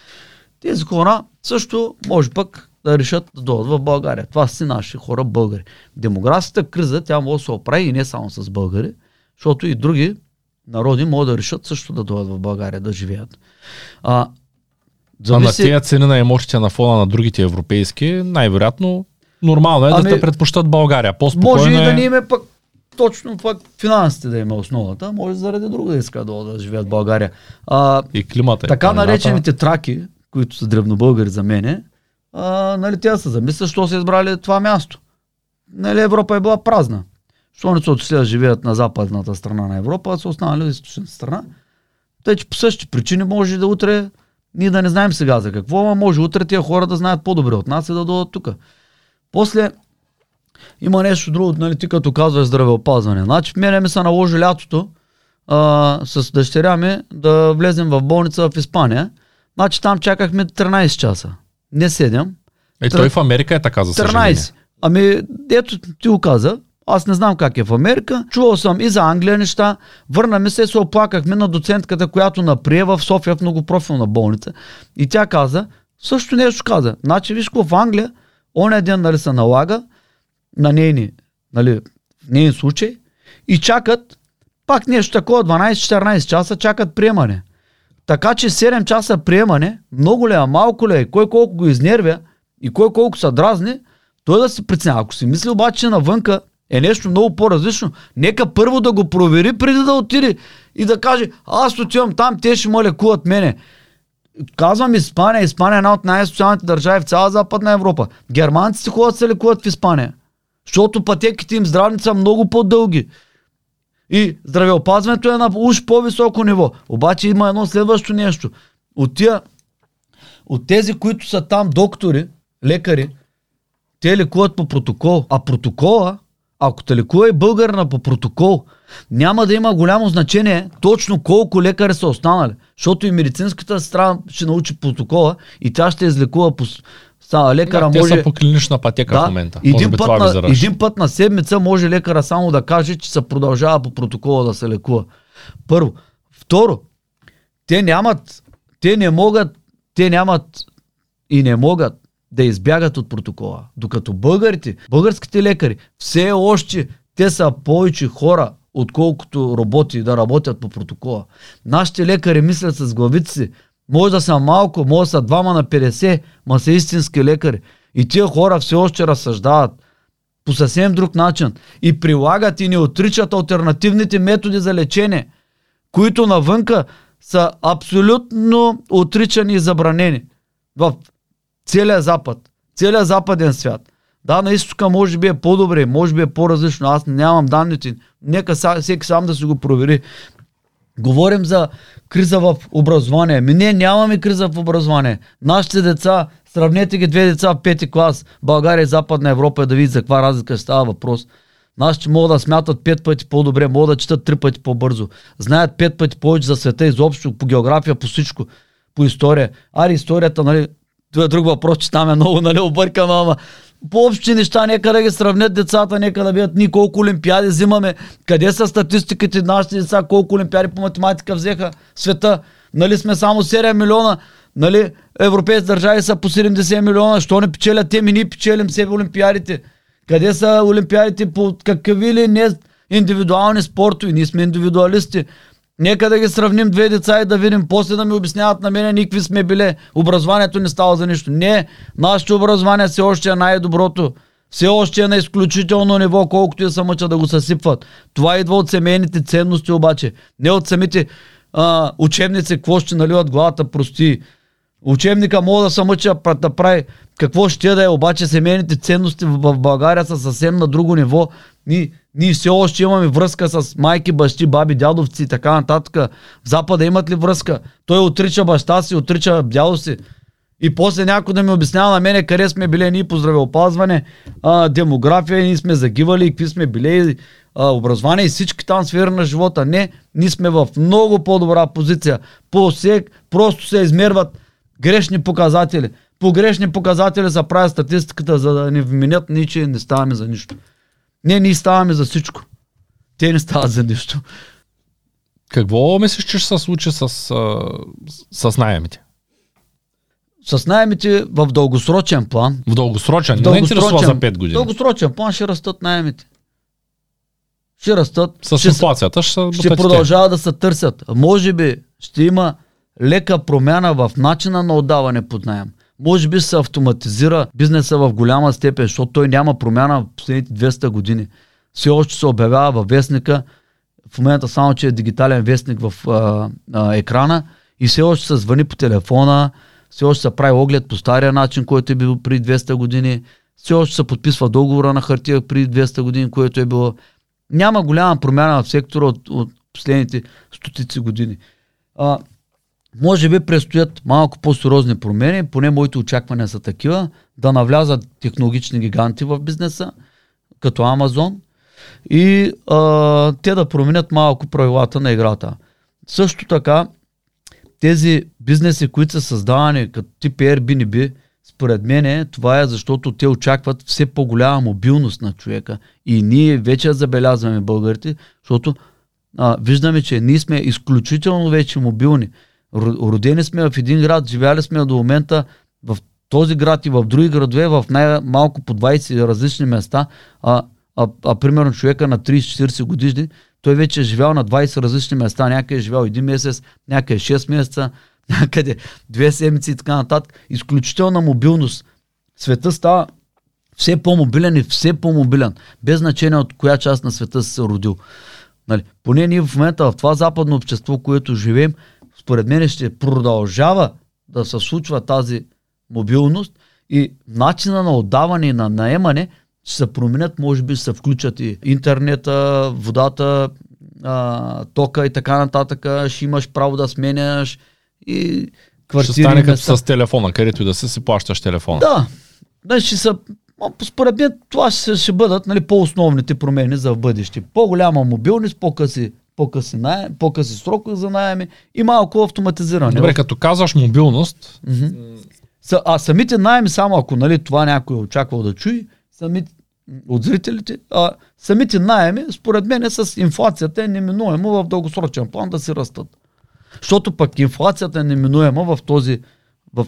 Тези хора също може пък да решат да дойдат в България. Това са наши хора българи. Демографската криза, тя може да се оправи и не само с българи, защото и други народи могат да решат също да дойдат в България да живеят. А, зависи... А на тези цени на емоциите на фона на другите европейски, най-вероятно нормално е ами, да те предпочитат България. По-спокойно може и да е... ни име пък точно пък финансите да има основата, може заради друго да иска да, да живеят в България. А, и климата. Така и наречените траки, които са древнобългари за мене, а, нали, тя се замисля, що са избрали това място. Нали, Европа е била празна. Що не са отишли да живеят на западната страна на Европа, а са останали в източната страна. Тъй, че по същите причини може да утре ние да не знаем сега за какво, а може утре тия хора да знаят по-добре от нас и да дойдат тук. После има нещо друго, нали, ти като казваш здравеопазване. Значи в мене ми се наложи лятото а, с дъщеря ми да влезем в болница в Испания. Значи там чакахме 13 часа. Не 7. Е, той в Америка е така, за съжаление. 13. Ами, ето ти го каза. Аз не знам как е в Америка. Чувал съм и за Англия неща. Върна ми се, се оплакахме на доцентката, която наприе в София в многопрофилна болница. И тя каза, също нещо каза. Значи, виж в Англия, оня ден нали, се налага на нейни, нали, нейни случай и чакат пак нещо такова, 12-14 часа чакат приемане. Така че 7 часа приемане, много ли е, малко ли е, кой колко го изнервя и кой колко са дразни, той да се преценя. Ако си мисли обаче навънка е нещо много по-различно, нека първо да го провери преди да отиде и да каже, аз отивам там, те ще ме лекуват мене. Казвам Испания. Испания е една от най-социалните държави в цяла Западна Европа. Германците ходят се лекуват в Испания. Защото пътеките им здравни са много по-дълги. И здравеопазването е на уж по-високо ниво. Обаче има едно следващо нещо. От, тия, от тези, които са там доктори, лекари, те лекуват по протокол. А протокола, ако те лекува и българна по протокол, няма да има голямо значение точно колко лекари са останали. Защото и медицинската страна ще научи протокола и тя ще излекува по, Става лекара да, може... Те са по клинична пътека да, в момента. Един път, на, един път на седмица може лекара само да каже, че се продължава по протокола да се лекува. Първо. Второ, те нямат, те не могат, те нямат и не могат да избягат от протокола. Докато българите, българските лекари, все още те са повече хора, отколкото роботи да работят по протокола. Нашите лекари мислят с главите си, може да са малко, може да са двама на 50, ма са истински лекари. И тия хора все още разсъждават по съвсем друг начин и прилагат и не отричат альтернативните методи за лечение, които навънка са абсолютно отричани и забранени в целия Запад, целия западен свят. Да, на изтока може би е по-добре, може би е по-различно. Аз нямам данните. Нека всеки сам да си го провери. Говорим за криза в образование. Ми не, нямаме криза в образование. Нашите деца, сравнете ги две деца в пети клас, България и Западна Европа, да видите за каква разлика става въпрос. Нашите могат да смятат пет пъти по-добре, могат да четат три пъти по-бързо. Знаят пет пъти повече за света изобщо, по география, по всичко, по история. Ари историята, нали, това е друг въпрос, че там е много, нали, объркано, ама по-общи неща, нека да ги сравнят децата, нека да видят ни колко олимпиади взимаме, къде са статистиките нашите деца, колко олимпиади по математика взеха света. Нали сме само 7 милиона, нали европейски държави са по 70 милиона, що не печелят те, ми ние печелим себе олимпиадите. Къде са олимпиадите по какви ли не индивидуални спортове, ние сме индивидуалисти. Нека да ги сравним две деца и да видим, после да ми обясняват на мене никакви сме биле. Образованието не става за нищо. Не, нашето образование все още е най-доброто. Все още е на изключително ниво, колкото и са мъча да го съсипват. Това идва от семейните ценности обаче. Не от самите а, учебници, какво ще наливат главата прости. Учебника мога да се мъча да прави какво ще да е, обаче семейните ценности в България са съвсем на друго ниво. Ние, ние все още имаме връзка с майки, бащи, баби, дядовци и така нататък. В Запада имат ли връзка? Той отрича баща си, отрича дядо си. И после някой да ми обяснява на мене къде сме били ние по здравеопазване, а, демография, ние сме загивали, какви сме били, а, образование и всички там сфери на живота. Не, ние сме в много по-добра позиция. По всек, просто се измерват Грешни показатели. По грешни показатели се прави статистиката, за да ни вменят ние, че не ставаме за нищо. Не, ние ставаме за всичко. Те не стават за нищо. Какво мислиш, че ще се случи с, с, с найемите? С найемите в дългосрочен план. В дългосрочен, не ме интересува за 5 години. дългосрочен план ще растат найемите. Ще растат. С ще, инфлацията ще, ще продължават да се търсят. Може би ще има лека промяна в начина на отдаване под найем. Може би се автоматизира бизнеса в голяма степен, защото той няма промяна в последните 200 години. Все още се обявява във вестника, в момента само, че е дигитален вестник в а, а, екрана и все още се звъни по телефона, все още се прави оглед по стария начин, който е бил преди 200 години, все още се подписва договора на хартия преди 200 години, което е било. Няма голяма промяна в сектора от, от последните стотици години. А, може би предстоят малко по-сериозни промени, поне моите очаквания са такива, да навлязат технологични гиганти в бизнеса, като Амазон, и а, те да променят малко правилата на играта. Също така, тези бизнеси, които са създавани като тип Airbnb, според мен това е защото те очакват все по-голяма мобилност на човека. И ние вече забелязваме българите, защото а, виждаме, че ние сме изключително вече мобилни. Ро- Родени сме в един град, живяли сме до момента в този град и в други градове, в най-малко по 20 различни места, а, а, а примерно човека на 30-40 годишни, той вече е живял на 20 различни места, някъде е живял един месец, някъде 6 месеца, <laughs> някъде две седмици и така нататък. Изключителна мобилност. Света става все по-мобилен и все по-мобилен, без значение от коя част на света се родил. Нали? Поне ние в момента в това западно общество, което живеем, според мен ще продължава да се случва тази мобилност и начина на отдаване и на наемане ще се променят, може би ще се включат и интернета, водата, а, тока и така нататък, ще имаш право да сменяш и Ще квартири. стане като места. с телефона, където и да си си плащаш телефона. Да. Да, ще са, според мен това ще, ще бъдат нали, по-основните промени за в бъдеще. По-голяма мобилност, по-къси, по-къси, наем, по-къси срокове за найеми и малко автоматизиране. Добре, като казваш мобилност. Са, а самите найеми, само ако нали, това някой е очаквал да чуи, самите, от зрителите, а, самите найеми, според мен, с инфлацията е неминуемо в дългосрочен план да си растат. Защото пък инфлацията е неминуема в този, в,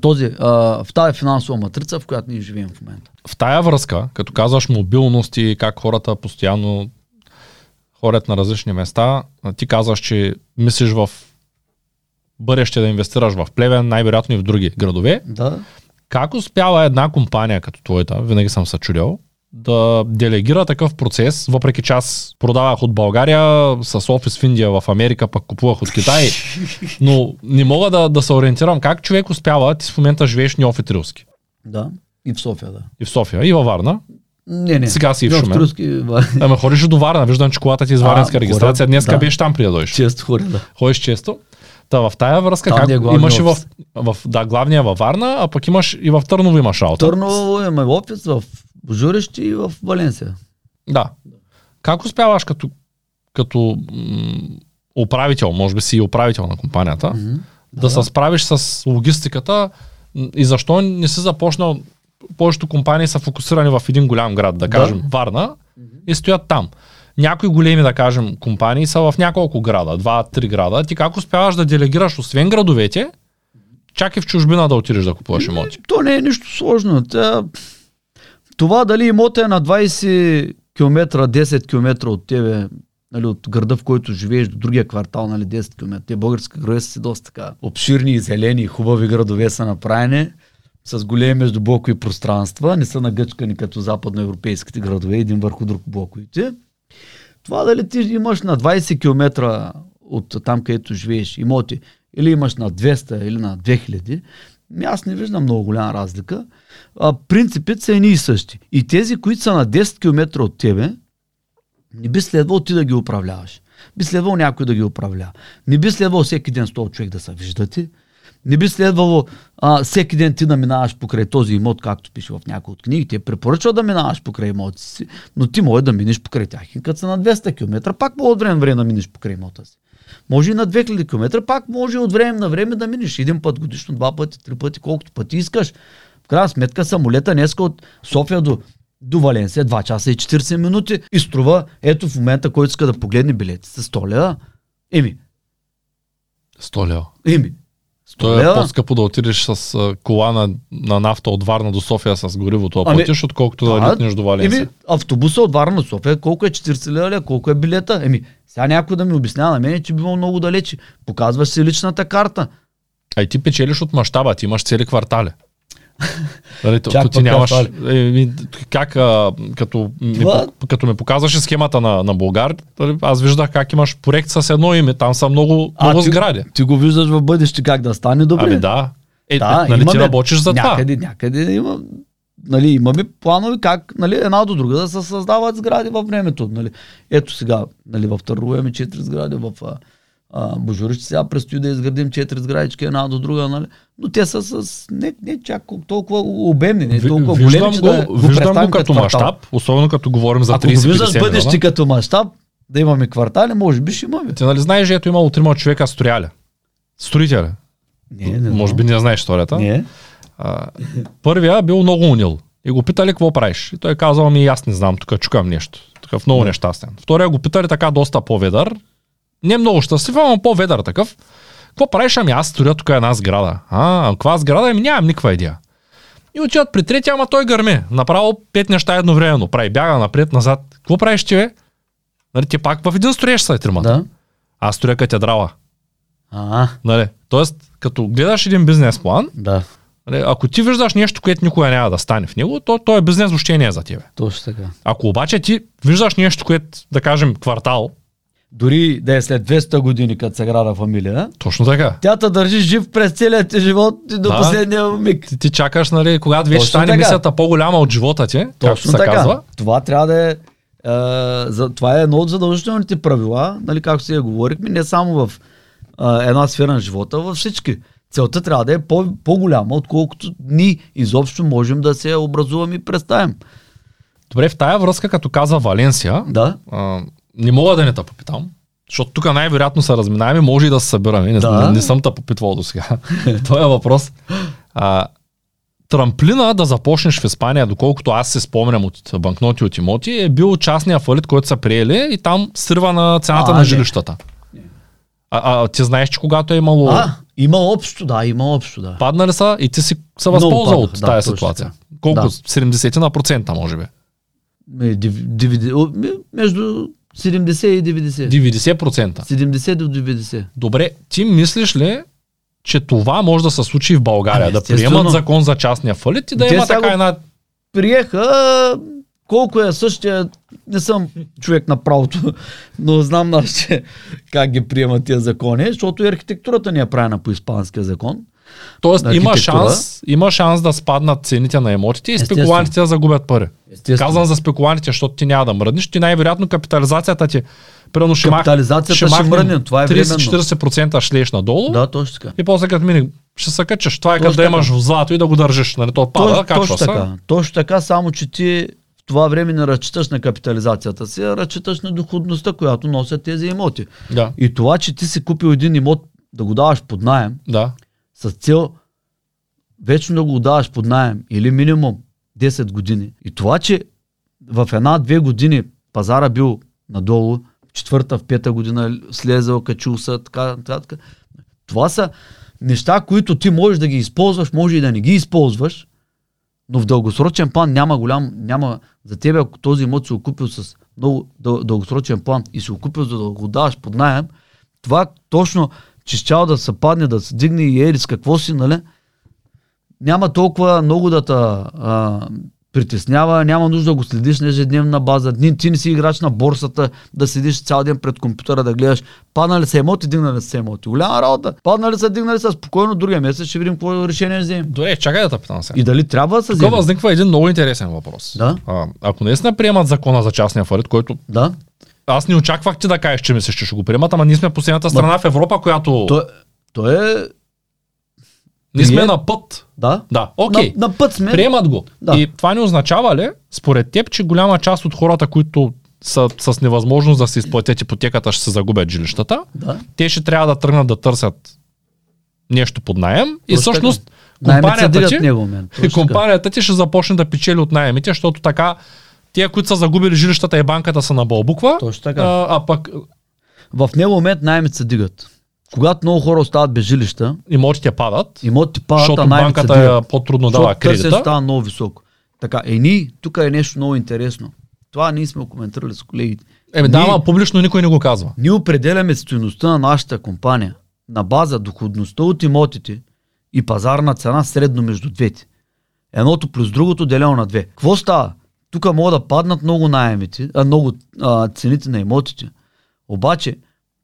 този, а, в тази финансова матрица, в която ние живеем в момента. в тая връзка, като казваш мобилност и как хората постоянно ходят на различни места, ти казваш, че мислиш в бъдеще да инвестираш в Плевен, най-вероятно и в други градове. Да. Как успява една компания като твоята, винаги съм се чудил, да делегира такъв процес, въпреки че аз продавах от България с офис в Индия, в Америка, пък купувах от Китай, <laughs> но не мога да, да се ориентирам как човек успява, ти в момента живееш в Неофит Рилски Да. И в София, да. и в София, и във Варна. Не, не. Сега си в Шумен. Турски, Ама ходиш до Варна, виждам, че колата ти е с А, варненска хора, регистрация. Днес да. беше там при да дойдеш. Често хора, да. Ходиш често. Та в тая връзка, Там как е главният имаш и в, в, да, главния във Варна, а пък имаш и в Търново имаш работа. Търново има офис в Божурещи и в Валенсия. Да. Как успяваш като, като м- управител, може би си и управител на компанията, Мгм. да, се справиш с логистиката и защо не си започнал повечето компании са фокусирани в един голям град, да Да. кажем Варна, и стоят там. Някои големи, да кажем, компании са в няколко града, два-три града. Ти как успяваш да делегираш, освен градовете, чак и в чужбина да отидеш да купуваш имоти? То не е нищо сложно. Това дали имота е на 20 км, 10 км от тебе, нали, от града, в който живееш, до другия квартал, нали, 10 км. Те български градове са си доста така обширни зелени, хубави градове са направени, с големи междублокови пространства, не са нагъчкани като западноевропейските градове, един върху друг блоковите. Това дали ти имаш на 20 км от там, където живееш имоти, или имаш на 200 или на 2000, ми аз не виждам много голяма разлика. А, принципите са едни и същи. И тези, които са на 10 км от тебе, не би следвало ти да ги управляваш. Би следвало някой да ги управлява. Не би следвало всеки ден с този човек да се виждате. Не би следвало а, всеки ден ти да минаваш покрай този имот, както пише в някои от книгите. Препоръчва да минаваш покрай имоти си, но ти може да минеш покрай тях. И като са на 200 км, пак по от време време да минеш покрай имота си. Може и на 2000 км, пак може от време на време да минеш един път годишно, два пъти, три пъти, колкото пъти искаш. В крайна сметка самолета днеска от София до, до Валенсия 2 часа и 40 минути и струва, ето в момента, който иска да погледне билетите, 100 лева. Еми, 100 лева. еми, То е по-скъпо да отидеш с а, кола на, на нафта от Варна до София с горивото да Ами, платиш, отколкото да, литнеш до Валенсия. Еми, автобуса от Варна до София, колко е 40 лева, колко е билета? Еми, сега някой да ми обяснява на мен, че било много далече. Показваш си личната карта. А и ти печелиш от мащаба, ти имаш цели квартали. Нали, то, Чак ти нямаш. Е, ми, как, а, като, ми, Това- по- като ми показваше схемата на, на Българ, нали, аз виждах как имаш проект с едно име, там са много, А, много ти- сгради. Ти го виждаш в бъдеще как да стане добре. Ами да. Е, Да, нали ти имаме- работиш за това? някъде, Някъде има, нали, имаме планове как нали, една до друга да се създават сгради във времето. Нали. Ето сега, нали, в Търгове имаме четири сгради, в а, Божурище сега предстои да изградим четири сградички една до друга, нали. но те са с не, не чак толкова обемни, не толкова виждам големи, че го, да виждам го като мащаб, особено като говорим за Ако го 30 виждаш 50 бъдеще милиона. като мащаб, да имаме квартали, може би ще имаме. Ти нали знаеш, ето имало трима човека строяли. Строителя. Не, не Може би не знаеш историята. Не. А, първия бил много унил. И го питали какво правиш. И той казал ми аз не знам, тук чукам нещо. Такъв много нещастен. Втория го питали така доста по-ведър. Не много щастлив, ама по-ведър такъв. Какво правиш? Ами аз строя тук една сграда. А, каква сграда? Ами нямам никаква идея. И отиват при третия, ама той гърме. Направо пет неща едновременно. Прави бяга напред, назад. Какво правиш ти, бе? Нали, ти пак в един строеш са тримата. Да. Аз строя катедрала. А, Нали? Тоест, като гледаш един бизнес план, да. Нали, Ако ти виждаш нещо, което никога няма да стане в него, то, то е бизнес въобще не е за тебе. Точно така. Ако обаче ти виждаш нещо, което, да кажем, квартал, Дори да е след 200 години, като се града фамилия, точно така. тя те държи жив през целия ти живот и до Да. последния миг. Ти, ти чакаш, нали, когато вече стане мисията по-голяма от живота ти, както Точно се така. казва. Това трябва да е, е за, това е едно от задължителните правила, нали, както си я говорихме, не само в е, една сфера на живота, във всички. Целта трябва да е по, по-голяма, отколкото ние изобщо можем да се образуваме и представим. Добре, в тая връзка, като казва Валенсия, Да, а, не мога да не те попитам, защото тук най-вероятно се разминаваме, може и да се събираме. Не, Да. не, не съм те попитвал до сега. <laughs> Това е въпрос. А, трамплина да започнеш в Испания, доколкото аз се спомням от банкноти от имоти, е бил частния фалит, който са приели и там срива на цената А, на не. жилищата. А, а ти знаеш, че когато е имало... а, има общо, да, има общо, да. Паднали са и ти си се възползвал от да, тази ситуация. Колко? Да. 70 на процента, може би. Ме, див- о, ме, Между 70 и 90. 90%. 70 до 90. Добре, ти мислиш ли, че това може да се случи в България? Ами, да приемат закон за частния фалит и да Те има така една... приеха колко е същия, не съм човек на правото, <laughs> но знам нашите как ги приемат тия закони, защото и архитектурата ни е правена по испанския закон. Тоест има шанс, има шанс да спаднат цените на имотите и спекулантите да загубят пари. Казвам за спекулантите, защото ти няма да мръднеш, ти най-вероятно капитализацията ти примерно ще, Капитализацията ще махнем мръдне, това е временно. 30-40% шлеш надолу Да, точно така. и после като мине ще се качаш. Това е като да имаш в злато и да го държиш. Нали? То пада, точно, качва точно така. Точно така, само че ти в това време не разчиташ на капитализацията си, а разчиташ на доходността, която носят тези имоти. Да, И това, че ти си купил един имот да го даваш под найем, да. С цел вечно да го даваш под найем или минимум 10 години. И това, че в една-две години пазара бил надолу, в четвърта, в пета година слезал, качул се, така нататък. Това са неща, които ти можеш да ги използваш, може и да не ги използваш, но в дългосрочен план няма голям, няма за тебе, ако този имот си го купил с много дъл- дългосрочен план и си го купил за да го даваш под найем, това точно, че щял да се падне, да се дигне и ери с какво си, нали? Няма толкова много да те а, притеснява, няма нужда да го следиш на ежедневна база. Ти, ти не си играч на борсата, да седиш цял ден пред компютъра, да гледаш паднали са емоти, дигнали са емоти. Голяма работа. Паднали са, дигнали са спокойно, другия месец ще видим какво решение ще вземем. Добре, чакай да те питам сега. И дали трябва да се вземе? възниква един много интересен въпрос. Да. А, ако наистина приемат закона за частния фалит, който Да. Аз не очаквах ти да кажеш, че мислиш, че ще го приемат, ама ние сме последната страна в Европа, която... То, то е... ние сме ние- на път. Да. Да, окей. На, на път сме. Приемат го. Да. И това не означава ли, според теб, че голяма част от хората, които са с невъзможност да се изплатят ипотеката, ще се загубят жилищата. Да. Те ще трябва да тръгнат да търсят нещо под найем и всъщност Компанията ти, него и <laughs> компанията ти ще започне да печели от найемите, защото така тия, които са загубили жилищата и банката са на бълбуква, Точно така. а, а пък В него момент найемите се дигат. Когато много хора остават без жилища, имотите падат, имотите падат, защото а банката дигат. е по-трудно дава Защото кредита. става много високо. Така, е ни, тук е нещо много интересно. Това ние сме коментирали с колегите. Еми да, ама публично никой не го казва. Ние определяме стоеността на нашата компания на база доходността от имотите и пазарна цена средно между двете. Едното плюс другото делено на две. Какво става? Тук могат да паднат много найемите, а, много а, цените на имотите. Обаче,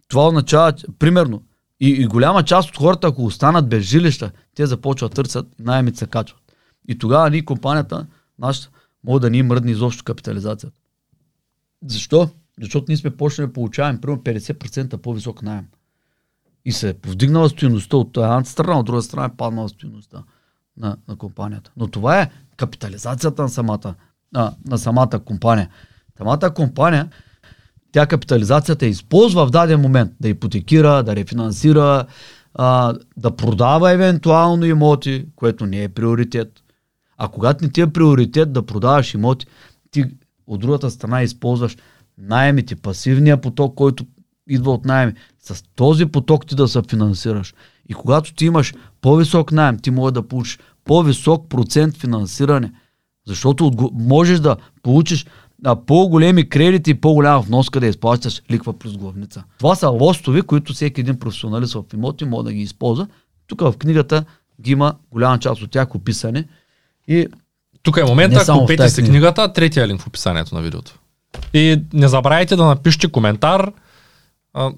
това означава, примерно, и, и голяма част от хората, ако останат без жилища, те започват да търсят, найемите се качват. И тогава ние, компанията, нашата, може да ни мръдне изобщо капитализацията. Защо? Защото ние сме почнали да получаваме примерно 50% по-висок найем. И се е повдигнала стоеността от едната страна, от друга страна е паднала стоеността на, на компанията. Но това е капитализацията на самата, на, на самата компания. Самата компания, тя капитализацията използва в даден момент да ипотекира, да рефинансира, а, да продава евентуално имоти, което не е приоритет. А когато не ти е приоритет да продаваш имоти, ти от другата страна използваш найемите, пасивния поток, който идва от найеми. С този поток ти да се финансираш. И когато ти имаш по-висок найем, ти може да получиш по-висок процент финансиране. Защото можеш да получиш а, по-големи кредити и по-голяма вноска да изплащаш ликва плюс главница. Това са лостови, които всеки един професионалист в имоти може да ги използва. Тук в книгата ги има голяма част от тях описани. И Тук е момента, купете тази си книга. книгата, третия линк в описанието на видеото. И не забравяйте да напишете коментар. А,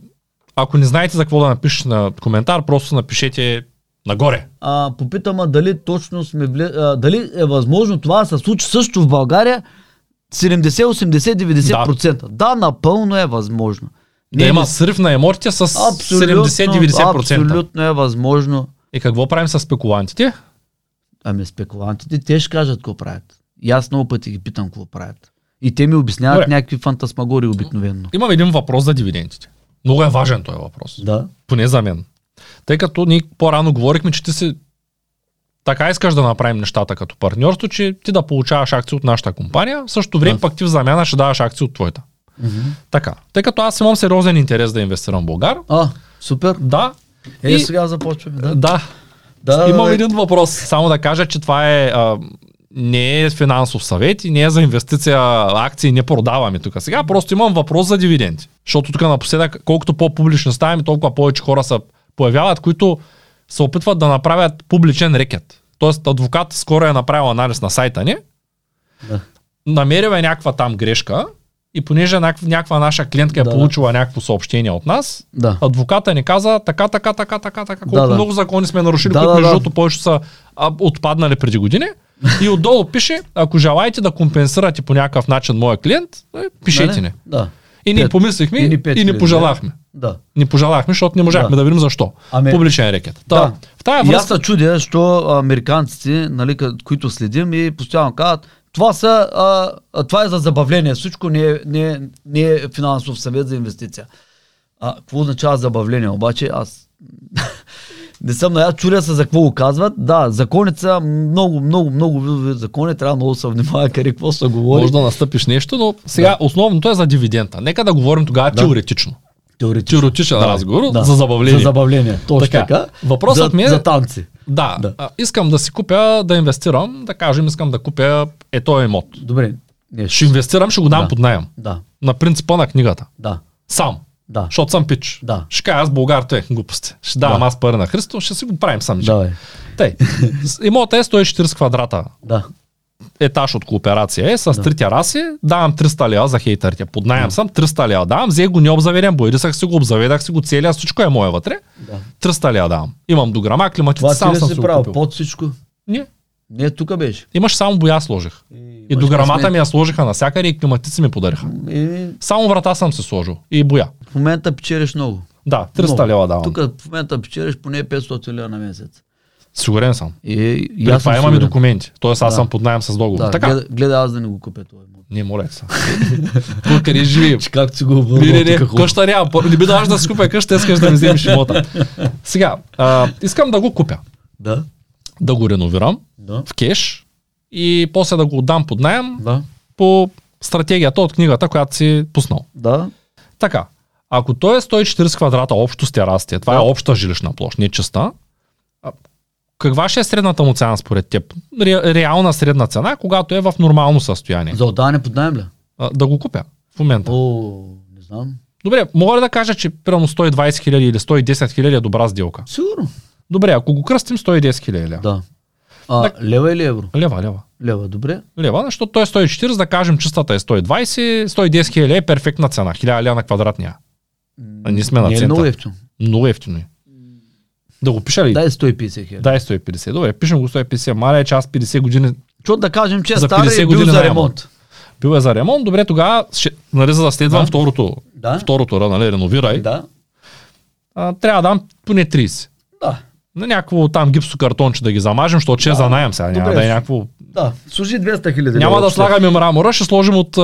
Ако не знаете за какво да напишете на коментар, просто напишете нагоре. а, попитам а, дали точно сме вле... а, дали е възможно това да се случи също в България 70, 80, 90%. Да, да напълно е възможно. Да има срив на емотите с абсолютно, 70-90%. абсолютно е възможно. И какво правим с спекулантите? Ами спекулантите, те ще кажат какво правят. И аз много пъти ги питам какво правят. И те ми обясняват Добре. някакви фантасмагори обикновено. Имам един въпрос за дивидендите. Много е важен този въпрос. Да. Поне за мен. Тъй като ние по-рано говорихме, че ти си така искаш да направим нещата като партньорство, че ти да получаваш акции от нашата компания, в същото време Да. пък ти в замяна ще даваш акции от твоята. Така. Тъй като аз имам сериозен интерес да инвестирам в Българ, А, супер. да. Е, и, сега започваме. Да. да. Да, Имам да, един въпрос. Само да кажа, че това е а, не е финансов съвет и не е за инвестиция акции, не продаваме тук сега. Просто имам въпрос за дивиденти. Защото тук напоследък, колкото по-публични ставаме, толкова повече хора се появяват, които се опитват да направят публичен рекет. Тоест, адвокат скоро е направил анализ на сайта ни, Да. намерил е някаква там грешка и понеже някаква, някаква наша клиентка е Да. получила някакво съобщение от нас, Да. адвоката ни каза така, така, така, така, така, колко да. много закони сме нарушили, Да, които да, между да. другото повече са а, отпаднали преди години. И отдолу пише, ако желаете да компенсирате по някакъв начин моя клиент, е, пишете Нали? ни. Да. И ние помислихме И ни и хиляди, пожелахме. Да. Ни пожелахме, защото не можахме Да. да, видим защо. Ами- Публичен рекет. Та, Да. В тая И аз връзка, се чудя, защо американците, нали, които следим и постоянно казват, това, са, а, а, това е за забавление, всичко не е, не, е, не е финансов съвет за инвестиция. А, какво означава забавление? Обаче аз не съм наясно, чудя се за какво го казват. Да, законите са много, много, много видове закони, трябва много да се внимава къде какво се говори. може да настъпиш нещо, но сега основното е за дивидента. Нека да говорим тогава Да. теоретично. Теоретично. Теоретичен Да, разговор да. за забавление. За забавление, точно Така. така. Въпросът за, ми е- За танци. Да, Да. А, искам да си купя, да инвестирам, да кажем, искам да купя е този имот. Добре. Не, Ще инвестирам, ще го дам Да. под найем. Да, На принципа на книгата. да, Сам. Да. Защото съм пич. Да. Ще кажа аз българ, те глупости. Ще давам Да. аз пари на Христо, ще си го правим сам. Давай. Тъй. С- <laughs> Имотът е 140 квадрата. Да. Етаж от кооперация е с Да. три тераси. Давам 300 лева за хейтерите. Под найем съм 300 лева. Давам, взех го необзаведен, боядисах си го, обзаведах си го целия, всичко е мое вътре. да. 300 лева давам. Имам дограма, Това климатици, ти сам съм си го правил? Под всичко? Не. Не, тук беше. Имаш само боя сложих. И имаш дограмата късмет. ми я сложиха навсякъде и климатици ми подариха. И Само врата съм се сложил. И боя. В момента печелиш много. Да, 300 много. лева давам. Тук в момента печелиш поне 500 лева на месец. Сигурен съм. И, и При аз това имаме документи. Тоест аз Да. съм под найем с договор. Да, така. гледа, гледа аз да не го купя това. Не, моля се. <laughs> Тук къде живеем? Как си го Не, обърнал не, не, хубаво. къща няма. Не би даваш да си купя къща, искаш да ми вземеш имота. Сега, а, искам да го купя. Да, Да го реновирам да, в кеш и после да го отдам под найем да, по стратегията от книгата, която си пуснал. да, Така, ако той е 140 квадрата общо с терасите, това Да. е обща жилищна площ, не частта, а, каква ще е средната му цена според теб? Ре, реална средна цена, когато е в нормално състояние. За отдаване под найем ли? А, да го купя в момента. О, не знам. Добре, мога ли да кажа, че примерно 120 хиляди или 110 хиляди е добра сделка? Сигурно. Добре, ако го кръстим 110 хиляди. Да. А, лева или евро? Лева, лева. Лева, добре. Лева, защото той е 140, да кажем чистата е 120, 110 хиляди е перфектна цена, 1000 лева на квадратния. А ние сме на Не е цента. много ефтино. Много ефтино е. Да го пиша ли? Дай 150 хиляди. Дай 150. Добре, пишем го 150. Маля е, че аз 50 години Защото да кажем, че е За стар 50 и бил години за ремонт. бил е за ремонт. Добре, тогава, ще, нали, за да следвам Да. второто, Да. второто, нали, реновирай, Да. а, трябва да дам поне 30. Да. На някакво там гипсокартонче да ги замажем, защото ще е Да. за найем сега. Няма Добре. да е някакво... Да. Служи 200 хиляди Няма да слагаме мрамора, ще сложим от а,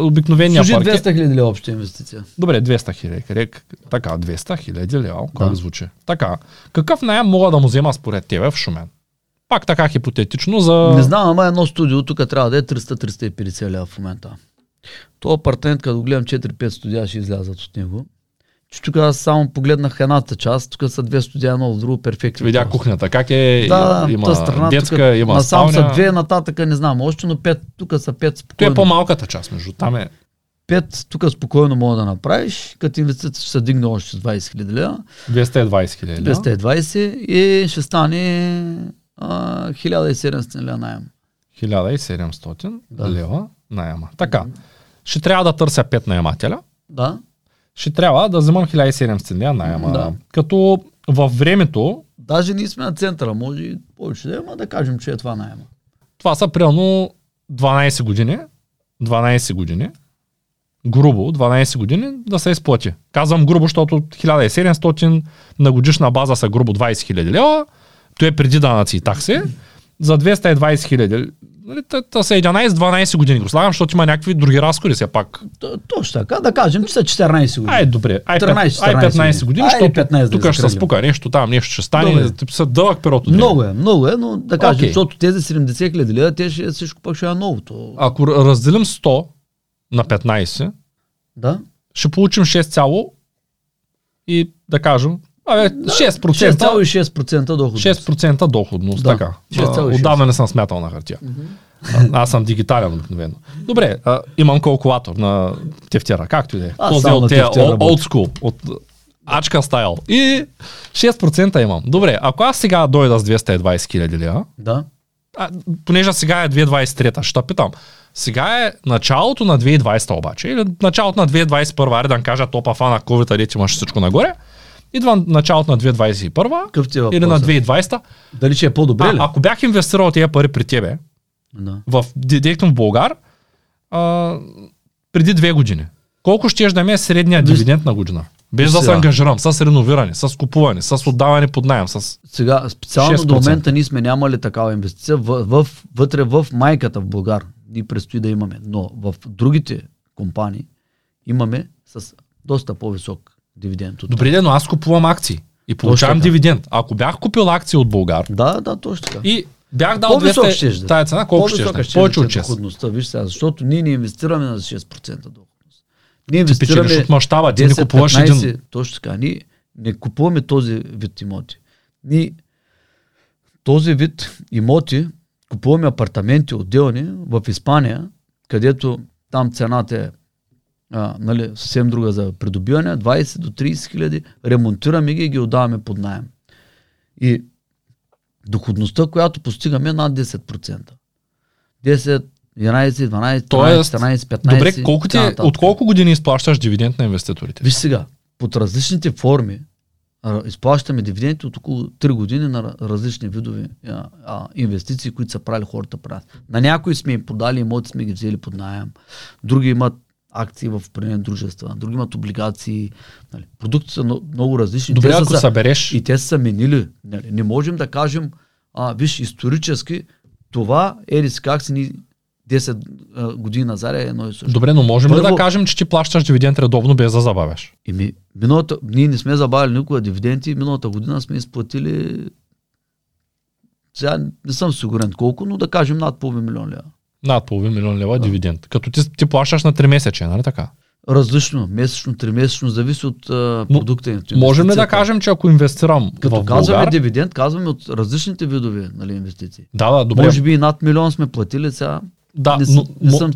обикновения Служи паркет. 200 хиляди лева обща инвестиция. Добре, 200 хиляди. Така, 200 хиляди лева. Как Да. звучи? Така. Какъв найем мога да му взема според тебе в Шумен? Пак така хипотетично за... Не знам, ама едно студио тук трябва да е 300-350 лева в момента. То апартамент, като гледам 4-5 студия, ще излязат от него. Че тук аз само погледнах едната част, тук са две студия, едно в друго, перфектно. Видя кухнята. Как е? Да, има та страна, детска, тук, има насам спалня. са две, нататък не знам още, но пет, тук са пет спокойно. е по-малката част, между там е. Пет, тук спокойно мога да направиш, като инвестицията ще се дигне още с 20 хиляди лева, 220 хиляди. 220 и ще стане а, 1700 лева найем. 1700 Да. лева найема. Така. Ще трябва да търся 5 наемателя. Да, Ще трябва да вземам 1700 лева найема. Да. Като във времето, даже ние сме на центъра, може и повече да ама да кажем, че е това найема. това са примерно 12 години. 12 години. Грубо, 12 години да се изплати. Казвам грубо, защото 1700 на годишна база са грубо 20 000 лева. То е преди данъци и такси. За 220 хиляди. Нали, та са 11-12 години го слагам, защото има някакви други разходи все пак. Точно така, да кажем, че са 14 години. Ай, добре. Ай, 13, ай 15 години, Ай, защото 15 да тук ще се спука нещо, там нещо ще стане. Добре. Са дълъг период от. Много е, много е, но да кажем, Окей. защото тези 70 хиляди лева, те ще всичко пък ще е новото. Ако разделим 100 на 15, Да? ще получим 6 цяло и да кажем, абе, 6%, 6,6% доход. 6% доходност, Да, така. 6,6. А, Отдавна не съм смятал на хартия. А, Аз съм дигитален обикновено. Добре, а, имам калкулатор на тефтера, както и да е. Този от old school, от ачка стайл. И 6% имам. Добре, ако аз сега дойда с 220 хиляди лева, Да. а, понеже сега е 2023, ще питам. Сега е началото на 2020 обаче, или началото на 2021, аре да кажа топа фана COVID, дете имаш всичко нагоре. Идва началото на 2021 Какъв ти е или на въпросът? 2020. Дали ще е по-добре А, ли? ако бях инвестирал тези пари при тебе, Да. в, директно в Българ, а, преди две години, колко ще да ми е средния Виж- дивиденд на година? Без да се Сега. ангажирам, с реновиране, с купуване, с отдаване под найем, с... Сега, специално 6%. до момента ние сме нямали такава инвестиция в, в, вътре в майката в Българ. Ни предстои да имаме. Но в другите компании имаме с доста по-висок дивиденд. От Добре, де, но аз купувам акции и получавам дивиденд. Ако бях купил акции от Българ Да, да, точно така. и бях дал По-висок 200 щеш да. тая цена, колко ще По-висока да? Повече от да е 6. доходността, виж сега, защото ние не инвестираме на 6% доходност. Ние Ти инвестираме от мащаба, ти не 10, купуваш 15, един. Точно така. Ние не купуваме този вид имоти. Ние този вид имоти купуваме апартаменти отделни в Испания, където там цената е а, нали, съвсем друга за придобиване, 20 до 30 хиляди, ремонтираме ги и ги отдаваме под найем. И доходността, която постигаме е над 10%. 10, 11, 12, 13, Тоест, 14, 15. Добре, колко ти, е- от колко години изплащаш дивиденд на инвеститорите? Виж сега, под различните форми а, изплащаме дивиденти от около 3 години на ра- различни видове а, а, инвестиции, които са правили хората при нас. На някои сме им подали имоти, сме ги взели под найем. Други имат акции в определени дружества, други имат облигации. Нали. Продукти са но- много различни. Добре, те ако са- събереш, и те са менили. Нали. Не можем да кажем, а, виж, исторически, това, си как си ни 10 а, години назад е едно и също. добре, но можем ли Първо- да кажем, че ти плащаш дивиденд редовно без да забавяш? И ми, миналата, ние не сме забавили никога дивиденти, миналата година сме изплатили сега не съм сигурен колко, но да кажем над половин милион лева. Над половин милион лева дивиденд. Като ти, ти плащаш на 3 месече, нали така? Различно, месечно, тримесечно, зависи от а, продукта. и от Можем ли да кажем, че ако инвестирам Като в казваме Българ... дивиденд, казваме от различните видове нали, инвестиции. Да, да, добре. Може би и над милион сме платили сега. да, не, но, не съм,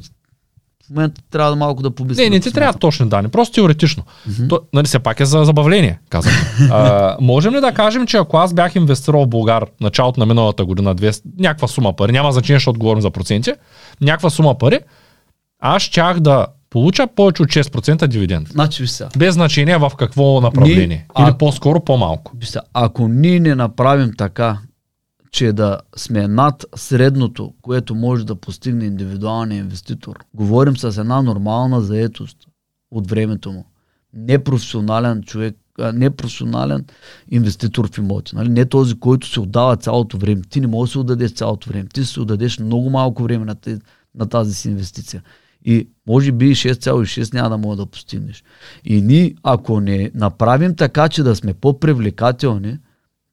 в момента трябва да малко да помисля. Не, не ти трябва точни данни, просто теоретично. Мгм. То, нали, все пак е за забавление, казвам. <laughs> а, можем ли да кажем, че ако аз бях инвестирал в Българ началото на миналата година 200, някаква сума пари, няма значение, защото говорим за проценти, някаква сума пари, аз щях да получа повече от 6% дивиденд. Значи сега. Без значение в какво направление. Ние- Или а- по-скоро по-малко. Сега, ако ние не направим така, че да сме над средното, което може да постигне индивидуалния инвеститор, говорим с една нормална заетост от времето му. Непрофесионален човек, непрофесионален инвеститор в имоти. Нали? Не този, който се отдава цялото време. Ти не можеш да се отдадеш цялото време. Ти се отдадеш много малко време на, те, на тази си инвестиция. И може би 6,6 няма да мога да постигнеш. И ние, ако не направим така, че да сме по-привлекателни,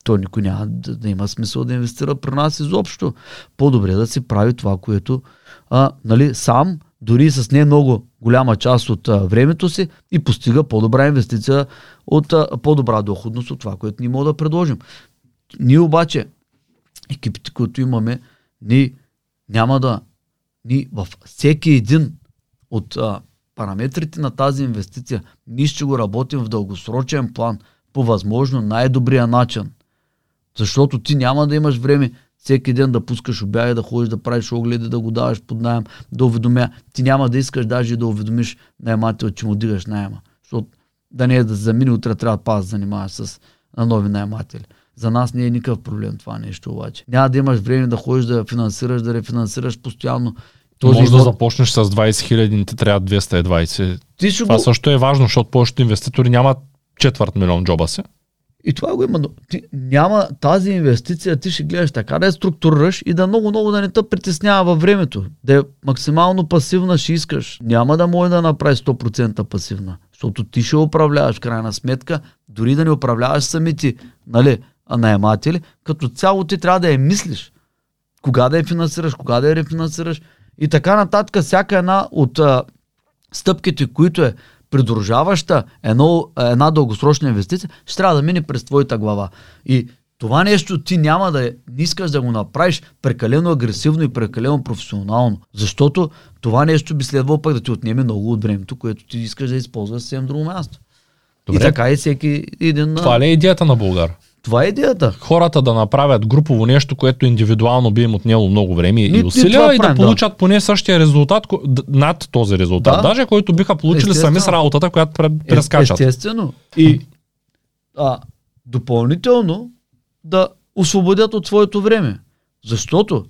то никой няма да, да има смисъл да инвестира при нас изобщо. По-добре да се прави това, което а, нали, сам, дори с не много голяма част от а, времето си и постига по-добра инвестиция от а, по-добра доходност от това, което ние можем да предложим. Ние обаче, екипите, които имаме, ние няма да, ние във всеки един от а, параметрите на тази инвестиция, ние ще го работим в дългосрочен план, по възможно най-добрия начин. Защото ти няма да имаш време всеки ден да пускаш обяви, да ходиш да правиш огледи, да го даваш под найем, да уведомя. Ти няма да искаш даже да уведомиш наемател, че му дигаш найема. Защото да не е да замине, утре трябва да пас занимаваш с на нови наематели. За нас не е никакъв проблем това нещо обаче. Няма да имаш време да ходиш да финансираш, да рефинансираш постоянно. Този Може имот- да започнеш с 20 хиляди, ти трябва 220. Ти ще Това го... също е важно, защото повечето инвеститори нямат четвърт милион джоба си. И това го има. Ти няма тази инвестиция, ти ще гледаш така да я структурираш и да много-много да не те притеснява във времето. Да е максимално пасивна ще искаш. Няма да може да направиш 100% пасивна. Защото ти ще управляваш крайна сметка, дори да не управляваш самите нали, наематели, като цяло ти трябва да я мислиш. Кога да я финансираш, кога да я рефинансираш и така нататък. Всяка една от а, стъпките, които е придружаваща едно, една дългосрочна инвестиция, ще трябва да мине през твоята глава. И това нещо ти няма да е, не искаш да го направиш прекалено агресивно и прекалено професионално, защото това нещо би следвало пък да ти отнеме много от времето, което ти искаш да използваш съвсем друго място. Добре. И така и всеки един... Това ли е идеята на Българ? Това е идеята. Хората да направят групово нещо, което индивидуално би им отнело много време и ние усилия това и да правим, да. получат поне същия резултат над този резултат. Да. Даже който биха получили сами с работата, която Е, прескачат. Естествено. И а, допълнително да освободят от своето време. Защото